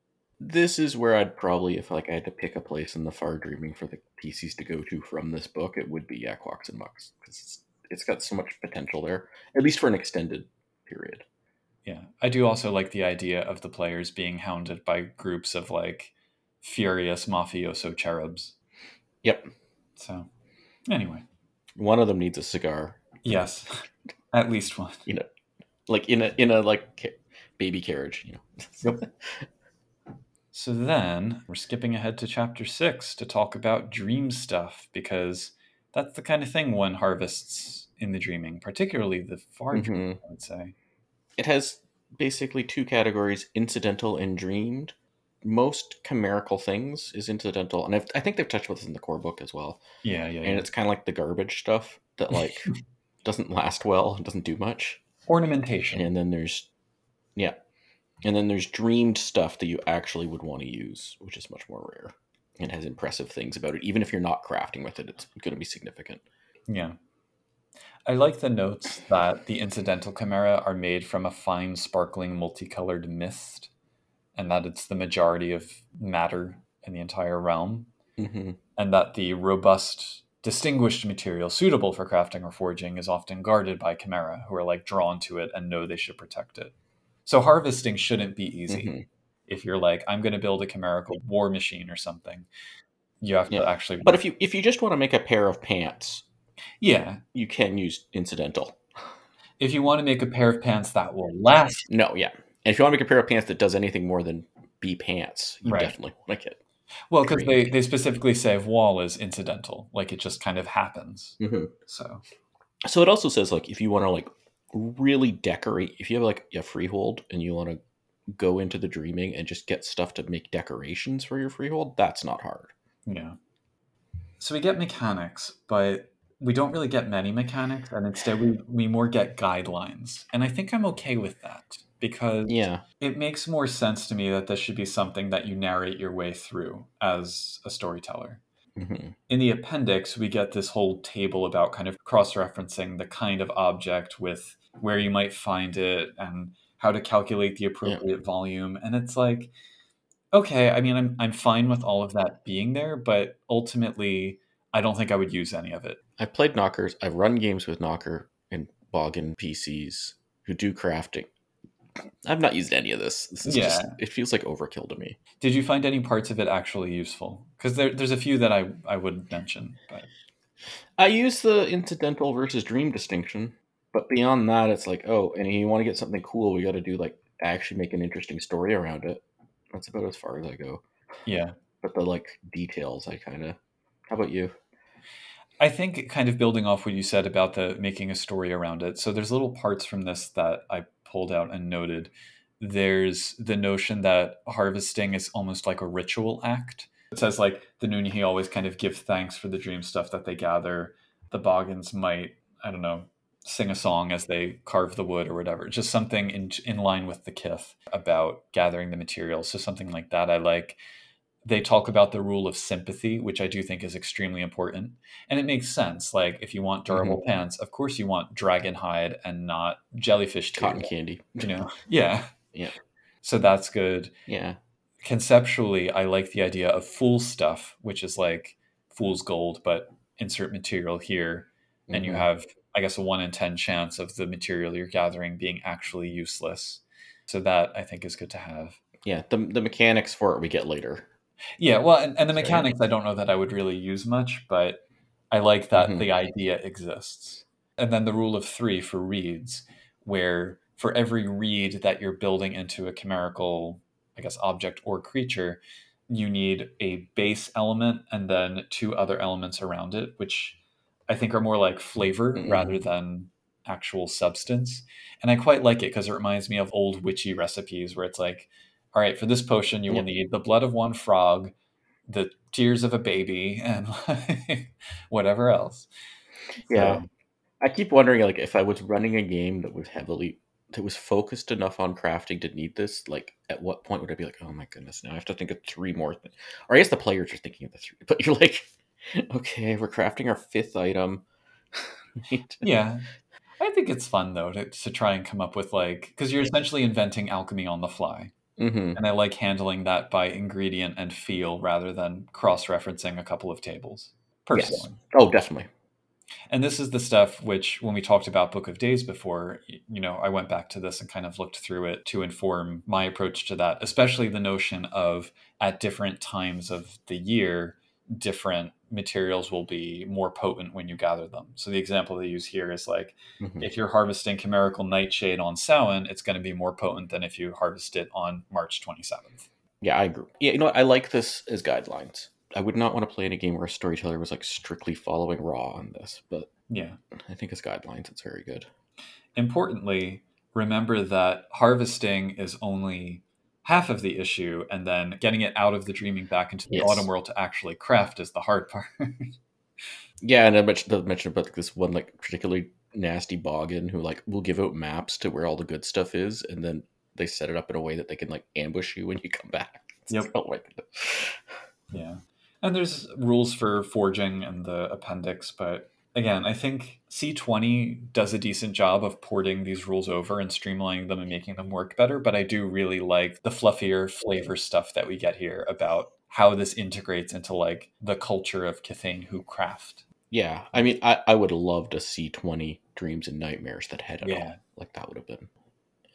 This is where I'd probably, if like I had to pick a place in the far dreaming for the PCs to go to from this book, it would be yeah, Quacks and Mucks because it's it's got so much potential there, at least for an extended period. Yeah. I do also like the idea of the players being hounded by groups of like furious mafioso cherubs. Yep, So anyway, one of them needs a cigar, yes. At least one. You know, like in a in a like baby carriage, you know. Yep. So then we're skipping ahead to chapter six to talk about dream stuff because that's the kind of thing one harvests in the dreaming, particularly the far dream, Mhm. I would say. It has basically two categories: incidental and dreamed. Most chimerical things is incidental, and I've, I think they've touched with this in the core book as well. Yeah, yeah, yeah. And it's kind of like the garbage stuff that like doesn't last well and doesn't do much. Ornamentation. And then there's, yeah, and then there's dreamed stuff that you actually would want to use, which is much more rare and has impressive things about it. Even if you're not crafting with it, it's going to be significant. Yeah. I like the notes that the incidental chimera are made from a fine, sparkling, multicolored mist, and that it's the majority of matter in the entire realm, hmm and that the robust, distinguished material suitable for crafting or forging is often guarded by chimera, who are like drawn to it and know they should protect it. So harvesting shouldn't be easy. Mhm. If you're like, I'm going to build a chimerical war machine or something, you have Yeah. to actually. But if you if you just want to make a pair of pants, yeah, you can use incidental. if you want to make a pair of pants that will last No, yeah. And if you want to make a pair of pants that does anything more than be pants, you Right. definitely want to get. Well, because they, they specifically say wall is incidental, like it just kind of happens. Mhm. So So it also says like if you want to like really decorate, if you have like a freehold and you want to go into the dreaming and just get stuff to make decorations for your freehold, that's not hard. yeah. So we get mechanics, but we don't really get many mechanics, and instead we, we more get guidelines. And I think I'm okay with that because Yeah. it makes more sense to me that this should be something that you narrate your way through as a storyteller. hmm in the appendix, we get this whole table about kind of cross referencing the kind of object with where you might find it and how to calculate the appropriate volume. And it's like, okay, I mean, I'm, I'm fine with all of that being there, but ultimately, I don't think I would use any of it. I've played knockers. I've run games with knocker and boggan PCs who do crafting. I've not used any of this. This is just Yeah. it feels like overkill to me. Did you find any parts of it actually useful? Because there, there's a few that I, I would mention. But I use the incidental versus dream distinction, but beyond that, it's like, oh, and you want to get something cool, we got to do like actually make an interesting story around it. That's about as far as I go. yeah, But the like details, I kind of. How about you? I think kind of building off what you said about the making a story around it. So there's little parts from this that I pulled out and noted. There's the notion that harvesting is almost like a ritual act. It says like the Nunnehi always kind of give thanks for the dream stuff that they gather. The Boggans might, I don't know, sing a song as they carve the wood or whatever. Just something in in line with the kith about gathering the materials. So something like that I like. They talk about the rule of sympathy, which I do think is extremely important. And it makes sense. Like if you want durable mm-hmm. pants, of course you want dragon hide and not jellyfish tail. Cotton candy. You know. Yeah. Yeah. So that's good. Yeah. Conceptually, I like the idea of fool stuff, which is like fool's gold, but insert material here. Mm-hmm. And you mm-hmm. have I guess a one in 10 chance of the material you're gathering being actually useless. So that I think is good to have. Yeah, the, the mechanics for it we get later. Yeah, well, and, and the mechanics I don't know that I would really use much, but I like that mm-hmm. the idea exists. And then the rule of three for redes, where for every rede that you're building into a chimerical, I guess, object or creature, you need a base element and then two other elements around it, which I think are more like flavor mm-hmm. rather than actual substance. And I quite like it because it reminds me of old witchy recipes where it's like, all right, for this potion, you will need the blood of one frog, the tears of a baby, and whatever else. Yeah. So, I keep wondering, like, if I was running a game that was heavily that was focused enough on crafting to need this, like, at what point would I be like, oh my goodness, now I have to think of three more things? Or I guess the players are thinking of the three, but you're like, okay, we're crafting our fifth item. yeah. I think it's fun though to, to try and come up with like because you're essentially inventing alchemy on the fly, mm-hmm. and I like handling that by ingredient and feel rather than cross-referencing a couple of tables. Personally, yes. oh, definitely. And this is the stuff which, when we talked about Book of Days before, you know, I went back to this and kind of looked through it to inform my approach to that, especially the notion of at different times of the year, different materials will be more potent when you gather them. So the example they use here is like mm-hmm. if you're harvesting chimerical nightshade on Samhain, it's going to be more potent than if you harvest it on March 27th. Yeah, I agree. Yeah, you know, I like this as guidelines. I would not want to play in a game where a storyteller was like strictly following raw on this, but yeah, I think as guidelines, it's very good. Importantly, remember that harvesting is only half of the issue, and then getting it out of the dreaming back into the yes. autumn world to actually craft is the hard part. yeah, and I mentioned, mentioned about this one like particularly nasty boggan who like will give out maps to where all the good stuff is, and then they set it up in a way that they can like ambush you when you come back. It's yep. My Yeah. And there's rules for forging and the appendix, but again, I think C20 does a decent job of porting these rules over and streamlining them and making them work better. But I do really like the fluffier flavor stuff that we get here about how this integrates into like the culture of Kithain who craft. Yeah. I mean, I, I would love to see 20 dreams and nightmares that had it yeah. all. Like that would have been.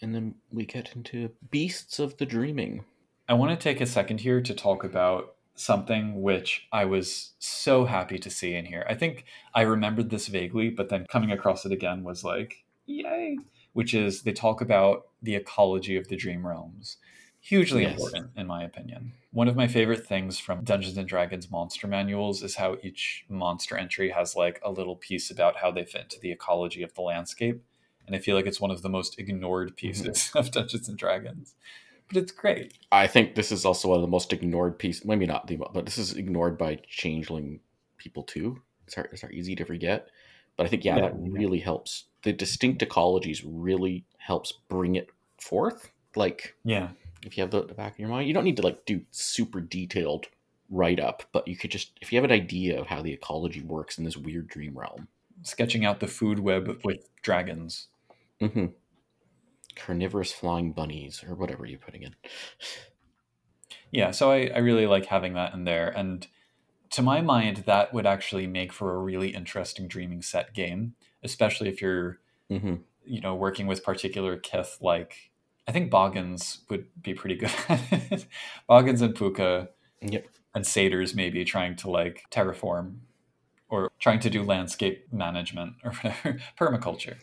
And then we get into Beasts of the Dreaming. I want to take a second here to talk about something which I was so happy to see in here. I think I remembered this vaguely, but then coming across it again was like, yay! Which is they talk about the ecology of the dream realms. Hugely yes. important, in my opinion. One of my favorite things from Dungeons and Dragons monster manuals is how each monster entry has like a little piece about how they fit into the ecology of the landscape. And I feel like it's one of the most ignored mm-hmm. pieces mm-hmm. of Dungeons and Dragons but it's great. I think this is also one of the most ignored pieces. Maybe not the, but this is ignored by changeling people too. It's hard, it's hard, easy to forget, but I think yeah, yeah that really yeah. helps. The distinct ecologies really helps bring it forth. Like yeah, if you have the, the back of your mind, you don't need to like do super detailed write up, but you could just if you have an idea of how the ecology works in this weird dream realm, sketching out the food web with dragons. Mm-hmm carnivorous flying bunnies or whatever you're putting in. Yeah, so I, I really like having that in there. And to my mind, that would actually make for a really interesting dreaming set game, especially if you're, mm-hmm. you know, working with particular kith. Like, I think Boggans would be pretty good at it. Boggans and Pooka, yep. and Satyrs maybe trying to like terraform or trying to do landscape management or whatever, permaculture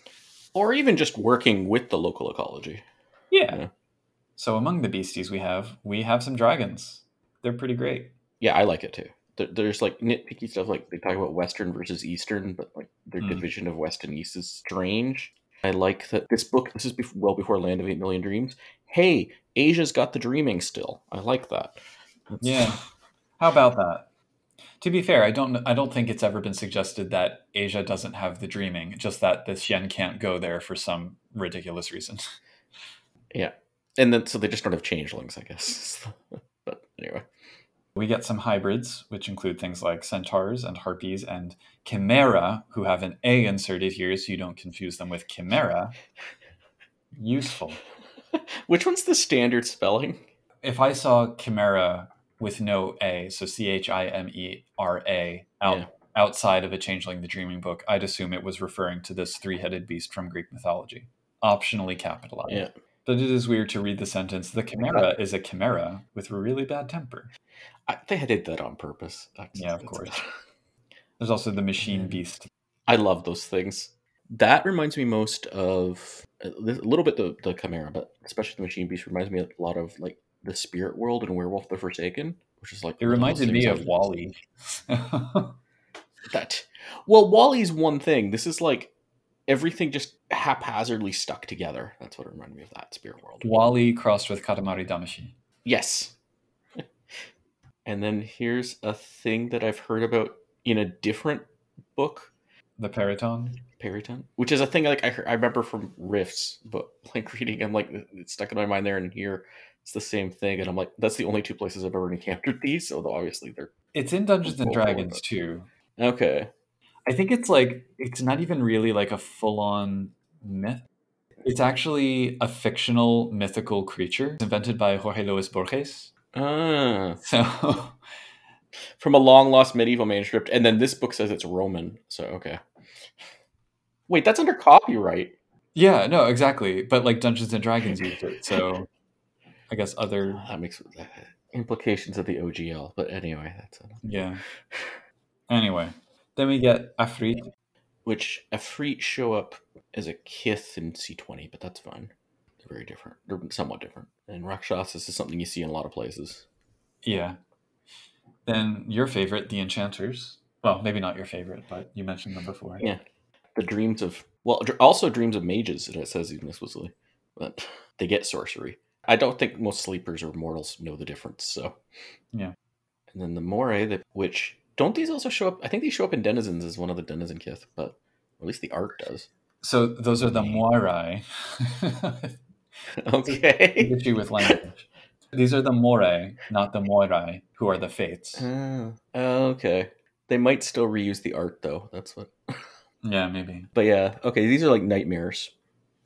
or even just working with the local ecology. Yeah. yeah. So among the beasties we have, we have some dragons. They're pretty great. Yeah, I like it too. there's like nitpicky stuff like they talk about Western versus Eastern, but like their Mm. division of West and East is strange. I like that this book. This is well before Land of Eight Million Dreams. Hey, Asia's got the dreaming still. I like that. That's- Yeah. How about that? To be fair, I don't I don't think it's ever been suggested that Asia doesn't have the dreaming, just that the Xian can't go there for some ridiculous reason. yeah. And then so they just don't have changelings, I guess. but anyway, We get some hybrids, which include things like centaurs and harpies and chimera, who have an A inserted here so you don't confuse them with chimera. Useful. which one's the standard spelling? If I saw chimera with no A, so C H I M E R A, out Yeah. outside of a Changeling the Dreaming book, I'd assume it was referring to this three headed beast from Greek mythology, optionally capitalized. Yeah. But it is weird to read the sentence the chimera is a chimera with a really bad temper. I, they did that on purpose. That's- Yeah, of course. There's also the machine beast. I love those things. That reminds me most of a a little bit the the Chimera, but especially the Machine Beast reminds me a lot of like the Spirit World and Werewolf the Forsaken, which is like It reminded me of WALL-E. That well, WALL-E's one thing. This is like everything just haphazardly stuck together. That's what it reminded me of that Spirit World. WALL-E crossed with Katamari Damacy. Yes. and then here's a thing that I've heard about in a different book The Peryton. Peryton, which is a thing like I, heard, I remember from Rifts, but like reading, I'm like it's stuck in my mind there and here. It's the same thing, and I'm like, that's the only two places I've ever encountered these. Although obviously they're It's in Dungeons and Go for it, Dragons but- too. okay. I think it's like it's not even really like a full-on myth. It's actually a fictional mythical creature invented by Jorge Luis Borges. Ah, So from a long lost medieval manuscript, and then this book says it's Roman. So okay. Wait, that's under copyright. yeah, no, exactly. But like Dungeons and Dragons used it, so I guess other ah, That makes implications of the OGL, but anyway, that's yeah. Anyway, then we get Afrit. which Efreet show up as a Kith in C20, but that's fine. They're very different. They're somewhat different. And Rakshasas is something you see in a lot of places. Yeah. Then your favorite, the Enchanters. Well, maybe not your favorite, but you mentioned them before. Yeah. The dreams of well, also dreams of mages. It says even explicitly, but they get sorcery. I don't think most sleepers or mortals know the difference. So Yeah. And then the Moray, eh, that which don't these also show up? I think these show up in Denizens as one of the Denizen Kith, but at least the art does. So those are the Moirai. Okay. You with language. These are the Morai, not the Moirai, who are the Fates. Oh, okay. They might still reuse the art though. That's what. Yeah, maybe. But yeah, okay. These are like nightmares,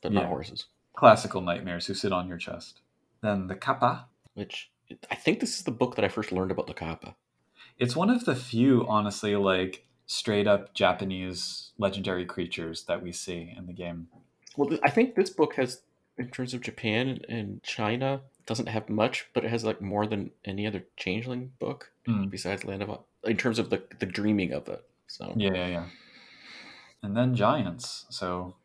but not horses. Classical nightmares who sit on your chest. Then the Kappa. Which I think this is the book that I first learned about the kappa. It's one of the few, honestly, like straight up Japanese legendary creatures that we see in the game. Well, I think this book has, in terms of Japan and China, doesn't have much, but it has like more than any other changeling book Hmm. besides Land of in terms of the the dreaming of it. So Yeah, yeah, yeah. And then giants. So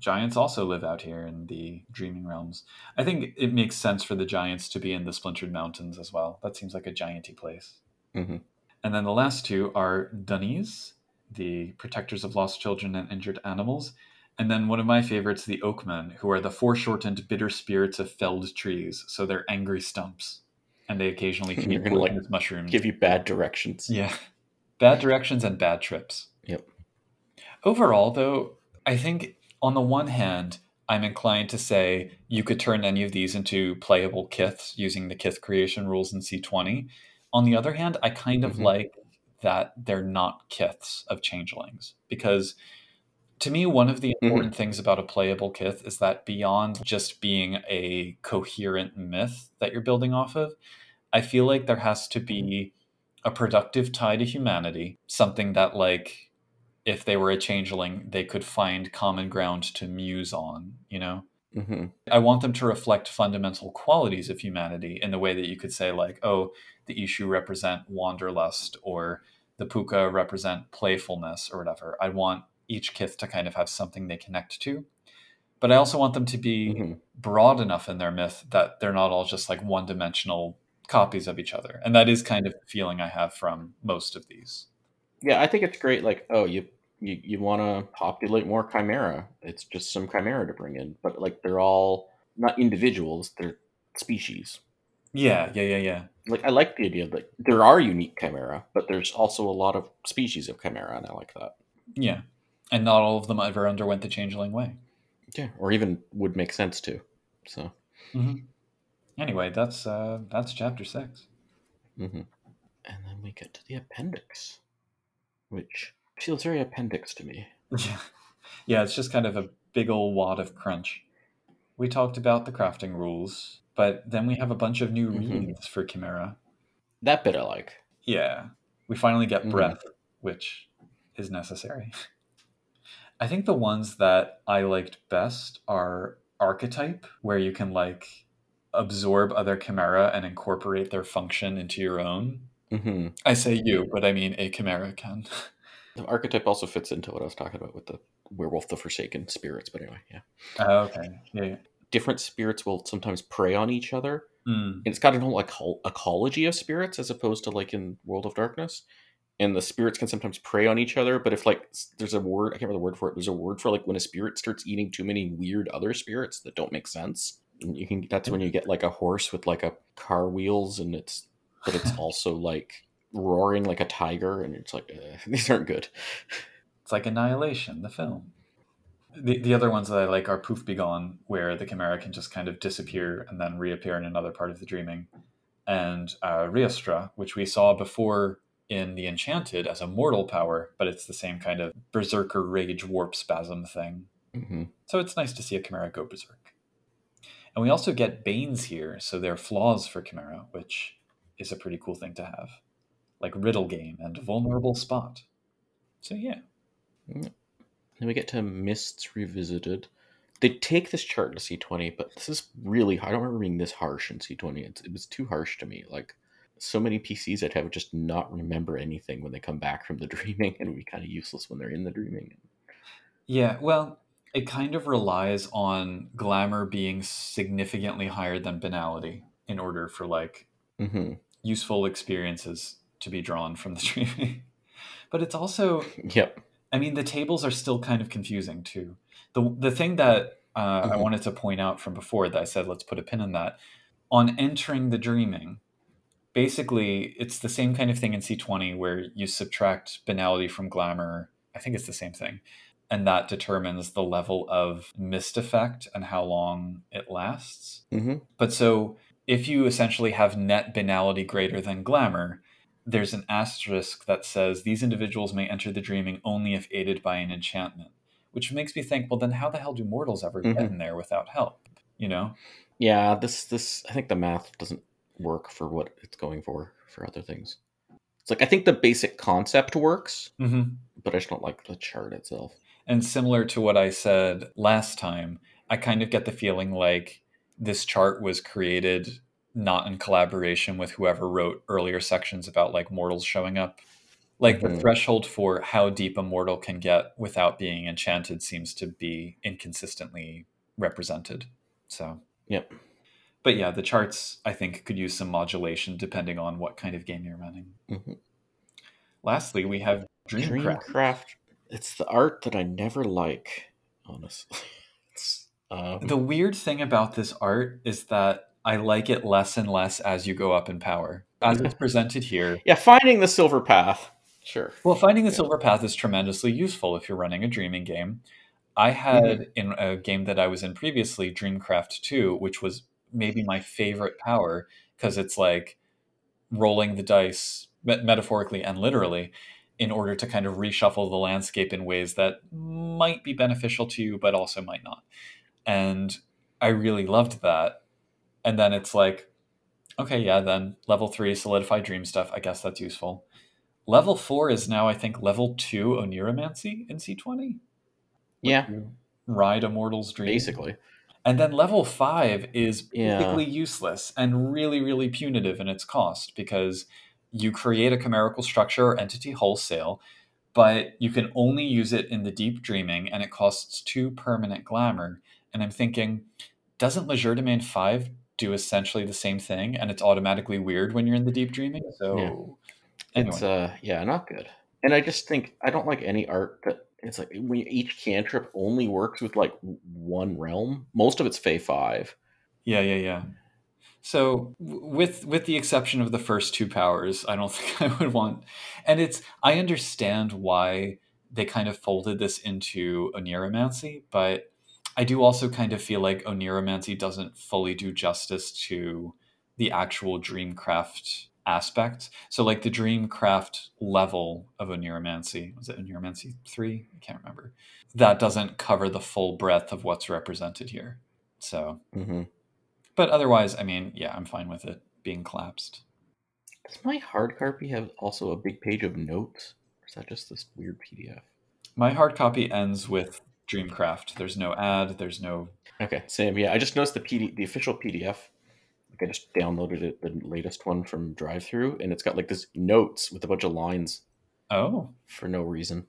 giants also live out here in the dreaming realms. I think it makes sense for the giants to be in the splintered mountains as well. That seems like a gianty place. Mhm. And then the last two are Dunnies, the protectors of lost children and injured animals. And then one of my favorites, the Oakmen, who are the foreshortened bitter spirits of felled trees. So they're angry stumps. And they occasionally You're gonna, like, mushrooms. give you bad directions. Yeah. Bad directions and bad trips. Yep. Overall, though, I think on the one hand, I'm inclined to say you could turn any of these into playable kiths using the kith creation rules in C20. On the other hand, I kind of Mhm. like that they're not kiths of changelings because to me, one of the important things about a playable kith is that beyond just being a coherent myth that you're building off of, I feel like there has to be a productive tie to humanity, something that, like, if they were a changeling, they could find common ground to muse on, you know? hmm I want them to reflect fundamental qualities of humanity in the way that you could say, like, oh, the Eshu represent wanderlust or the Pooka represent playfulness or whatever. I want each kith to kind of have something they connect to. But I also want them to be hmm broad enough in their myth that they're not all just like one dimensional copies of each other. And that is kind of the feeling I have from most of these. Yeah, I think it's great. Like, oh, you you, you want to populate more chimera. It's just some chimera to bring in, but like they're all not individuals; they're species. Yeah, yeah, yeah, yeah. Like I like the idea that there are unique chimera, but there's also a lot of species of chimera, and I like that. Yeah, and not all of them ever underwent the changeling way. Yeah, or even would make sense to. So. Mm-hmm. Anyway, that's uh, that's chapter 6 Mm-hmm. And then we get to the appendix, which feels very appendix to me. Yeah, yeah, it's just kind of a big old wad of crunch. We talked about the crafting rules, but then we have a bunch of new Mhm. redes for Chimera. That bit I like. Yeah, we finally get Mhm. breath, which is necessary. I think the ones that I liked best are archetype, where you can like absorb other chimera and incorporate their function into your own. Mm-hmm. I say you, but I mean a chimera can. The archetype also fits into what I was talking about with the werewolf, the forsaken spirits. But anyway, yeah, Oh, okay. Yeah. yeah. different spirits will sometimes prey on each other, Mm. and it's got an whole like ecology of spirits as opposed to like in World of Darkness. And the spirits can sometimes prey on each other, but if like there's a word, I can't remember the word for it. There's a word for like when a spirit starts eating too many weird other spirits that don't make sense. And you can that's when you get like a horse with like a car wheels, and it's but it's also like roaring like a tiger, and it's like uh, these aren't good. It's like Annihilation, the film. The, the other ones that I like are Poof Be Gone, where the Chimera can just kind of disappear and then reappear in another part of the dreaming. And uh, Riastrad, which we saw before in The Enchanted as a mortal power, but it's the same kind of berserker rage warp spasm thing. hmm So it's nice to see a Chimera go berserk. And we also get Banes here, so they're flaws for Chimera, which is a pretty cool thing to have. Like Riddle Game and Vulnerable Spot. So yeah. Then we get to Mists Revisited. They take this chart to C20, but this is really I don't remember being this harsh in C20. It's, it was too harsh to me. Like so many PCs I'd have just not remember anything when they come back from the dreaming and be kind of useless when they're in the dreaming. Yeah, well, it kind of relies on glamour being significantly higher than banality in order for like hmm useful experiences to be drawn from the dreaming. but it's also Yep. I mean, the tables are still kind of confusing too. The the thing that uh, I Mhm. wanted to point out from before that I said let's put a pin in that on entering the dreaming. Basically, it's the same kind of thing in C20 where you subtract banality from glamour. I think it's the same thing. And that determines the level of mist effect and how long it lasts. hmm But so if you essentially have net banality greater than glamour, there's an asterisk that says these individuals may enter the dreaming only if aided by an enchantment, which makes me think, well, then how the hell do mortals ever get Mhm. in there without help? You know? Yeah. This this I think the math doesn't work for what it's going for for other things. It's like I think the basic concept works, Mm-hmm. but I just don't like the chart itself. And similar to what I said last time, I kind of get the feeling like this chart was created not in collaboration with whoever wrote earlier sections about like mortals showing up. Like the Mhm. threshold for how deep a mortal can get without being enchanted seems to be inconsistently represented. So, Yep. but yeah, the charts I think could use some modulation depending on what kind of game you're running. hmm Lastly, we have Dreamcraft. Dreamcraft. It's the art that I never like, honestly. It's, um, The weird thing about this art is that I like it less and less as you go up in power. As mm-hmm. it's presented here, yeah, finding the silver path. Sure. well, finding the silver path is tremendously useful if you're running a dreaming game. I had mm-hmm. in a game that I was in previously, Dreamcraft 2, which was maybe my favorite power because it's like rolling the dice, met- metaphorically and literally, in order to kind of reshuffle the landscape in ways that might be beneficial to you, but also might not. And I really loved that. And then it's like, okay, yeah, then level three, solidify dream stuff. I guess that's useful. Level four is now, I think, level two Oniromancy in C20. Yeah, ride a mortal's dream. basically. And then level five is Yeah. basically useless and really, really punitive in its cost because you create a chimerical structure or entity wholesale, but you can only use it in the deep dreaming and it costs two permanent glamour. And I'm thinking, doesn't Legerdemain 5 do essentially the same thing, and it's automatically weird when you're in the deep dreaming. So, Yeah. anyway, It's uh yeah, not good. And I just think I don't like any art that it's like when each cantrip only works with like one realm. Most of it's Fey five. yeah, yeah, yeah. So, with with the exception of the first two powers, I don't think I would want. And it's I understand why they kind of folded this into Oniromancy, but I do also kind of feel like Oniromancy doesn't fully do justice to the actual Dreamcraft aspect. So, like the Dreamcraft level of Oniromancy, was it Oniromancy 3? I can't remember. That doesn't cover the full breadth of what's represented here. So, Mm-hmm. but otherwise, I mean, yeah, I'm fine with it being collapsed. Does my hard copy have also a big page of notes? Or is that just this weird PDF? My hard copy ends with Dreamcraft. There's no ad, there's no. Okay, same. Yeah, I just noticed the PD, the official PDF. Like I just downloaded it, the latest one from DriveThru, and it's got like this notes with a bunch of lines Oh, for no reason.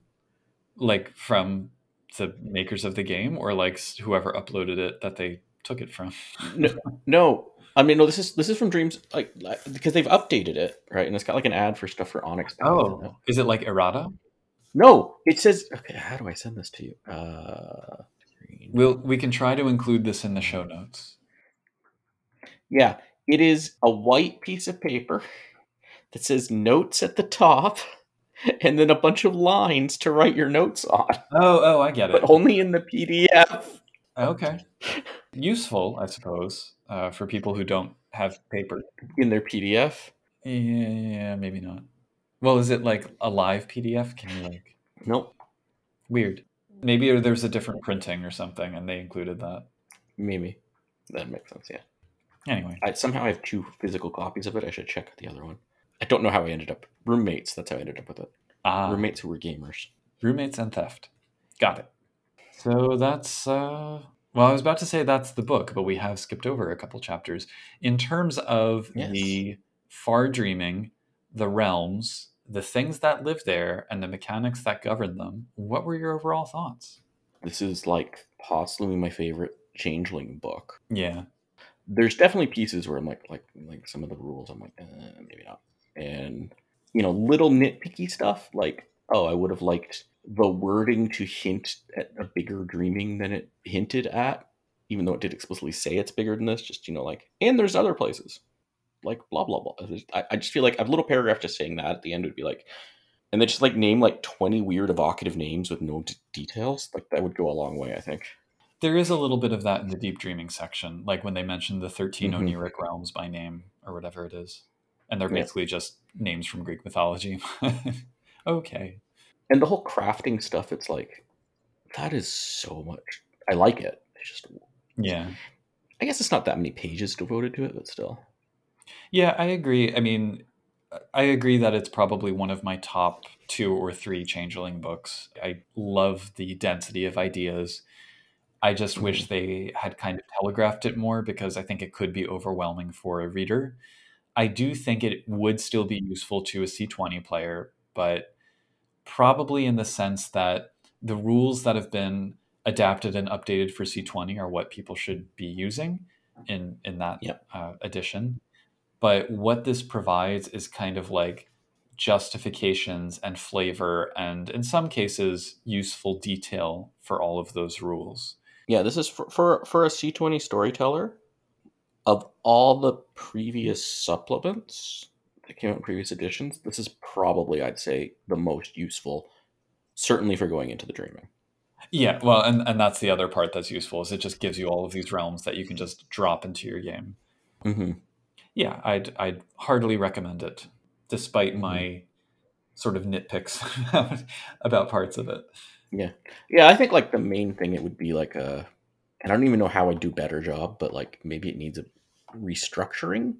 like from the makers of the game or like whoever uploaded it that they took it from. no, no. I mean, no. This is this is from Dreams, like like- because they've updated it, right? And it's got like an ad for stuff for Onyx. Path in it. Oh, is it like errata? No, it says. Okay, how do I send this to you? Uh. We'll we can try to include this in the show notes. yeah, it is a white piece of paper that says notes at the top, and then a bunch of lines to write your notes on, Oh, oh, I get it. but only in the PDF. Okay, useful, I suppose, uh, for people who don't have paper. In their PDF. Yeah, maybe not. Well, is it like a live PDF? Can you like Nope. weird? Maybe there's a different printing or something, and they included that. Maybe that makes sense. Yeah. Anyway, I somehow I have two physical copies of it. I should check the other one. I don't know how I ended up roommates. That's how I ended up with it. ah, Roommates who were gamers. roommates and theft. Got it. So that's uh well, I was about to say that's the book, but we have skipped over a couple chapters. In terms of Yes. the far dreaming, the realms, the things that live there, and the mechanics that govern them, what were your overall thoughts? This is like possibly my favorite changeling book. Yeah. There's definitely pieces where I'm like, like, like some of the rules. I'm like, uh, maybe not. And you know, little nitpicky stuff like, oh, I would have liked the wording to hint at a bigger dreaming than it hinted at, even though it did explicitly say it's bigger than this. Just you know, like, and there's other places, like blah blah blah. I, I just feel like a little paragraph just saying that at the end would be like, and they just like name like 20 weird evocative names with no d- details. Like that would go a long way, I think. There is a little bit of that in the deep dreaming section, like when they mention the 13 Mhm. oniric realms by name or whatever it is. And they're Yeah. basically just names from Greek mythology. okay. and the whole crafting stuff it's like that is so much i like it it's just Yeah. i guess it's not that many pages devoted to it but still Yeah, I agree. I mean, I agree that it's probably one of my top two or three Changeling books. I love the density of ideas. I just wish they had kind of telegraphed it more because I think it could be overwhelming for a reader. I do think it would still be useful to a C20 player, but probably in the sense that the rules that have been adapted and updated for C20 are what people should be using in in that Yep. uh, edition. But what this provides is kind of like justifications and flavor, and in some cases, useful detail for all of those rules. yeah this is for for, for a c20 storyteller of all the previous supplements that came out in previous editions this is probably i'd say the most useful certainly for going into the dreaming Yeah, well, and, and that's the other part that's useful is it just gives you all of these realms that you can just drop into your game. mm-hmm. Yeah, I'd I'd heartily recommend it, despite Mhm. my sort of nitpicks about, parts of it. yeah yeah, i think like the main thing it would be like a and i don't even know how i'd do better job but like maybe it needs a restructuring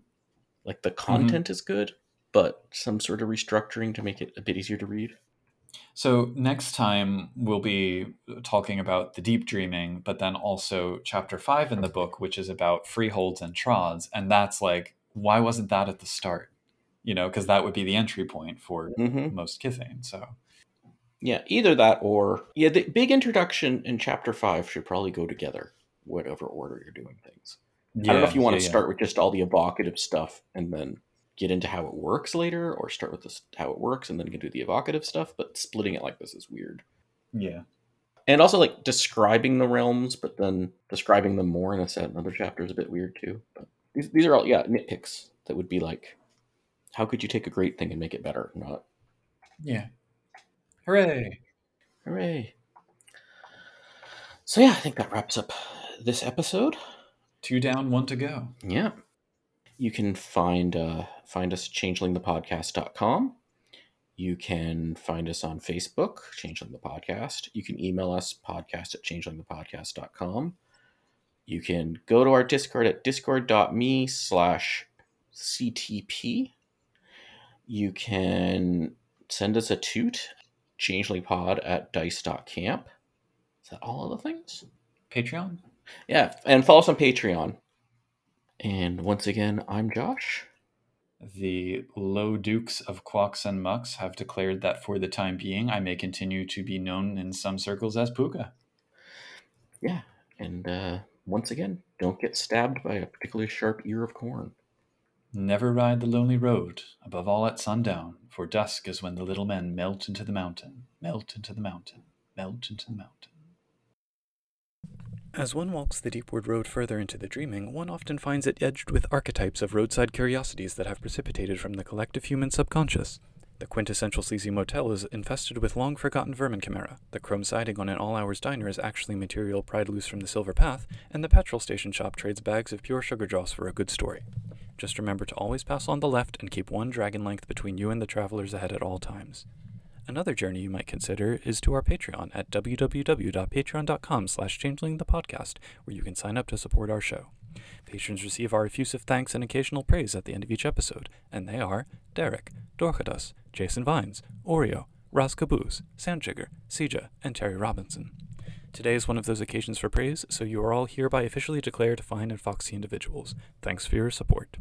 like the content is good but some sort of restructuring to make it a bit easier to read So next time we'll be talking about the deep dreaming, but then also chapter five in the book, which is about freeholds and trods, and that's like why wasn't that at the start? You know, because that would be the entry point for mm-hmm. most Kithain. So yeah either that or yeah the big introduction in chapter 5 should probably go together whatever order you're doing things I don't know if you want yeah, to yeah. start with just all the evocative stuff and then get into how it works later, or start with this, how it works and then get to the evocative stuff. But splitting it like this is weird. Yeah. And also like describing the realms, but then describing them more in a set another chapter is a bit weird too. But these, these are all yeah nitpicks that would be like, how could you take a great thing and make it better? Not Yeah. Hooray. hooray. So yeah, I think that wraps up this episode. Two down, one to go. Yeah. You can find uh, find us at changelingthepodcast.com. You can find us on Facebook, Changeling the Podcast. You can email us, podcast at changelingthepodcast.com. You can go to our Discord at discord.me slash CTP. You can send us a toot, changelingpod at dice.camp. Is that all of the things? Patreon? Yeah, and follow us on Patreon. And once again, I'm Josh. The low dukes of Quacks and Mucks have declared that for the time being, I may continue to be known in some circles as Pooka. Yeah, and uh, once again, don't get stabbed by a particularly sharp ear of corn. Never ride the lonely road, above all at sundown, for dusk is when the little men melt into the mountain, melt into the mountain, melt into the mountain. As one walks the Deepward Road further into the dreaming, one often finds it edged with archetypes of roadside curiosities that have precipitated from the collective human subconscious. The quintessential sleazy motel is infested with long forgotten vermin chimera. The chrome siding on an all hours diner is actually material pried loose from the Silver Path, and the petrol station shop trades bags of pure sugar dross for a good story. Just remember to always pass on the left and keep one dragon length between you and the travelers ahead at all times. Another journey you might consider is to our Patreon at www.patreon.com slash changelingthepodcast, where you can sign up to support our show. Patrons receive our effusive thanks and occasional praise at the end of each episode, and they are Derek, Dorchados, Jason Vines, Oreo, Raz Caboose, Sandjigger, Sija, and Terry Robinson. Today is one of those occasions for praise, so you are all hereby officially declared fine and foxy individuals. Thanks for your support.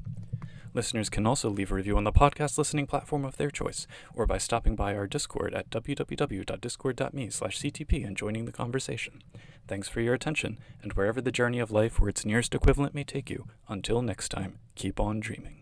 Listeners can also leave a review on the podcast listening platform of their choice, or by stopping by our Discord at www.discord.me slash CTP and joining the conversation. Thanks for your attention, and wherever the journey of life or its nearest equivalent may take you, until next time, keep on dreaming.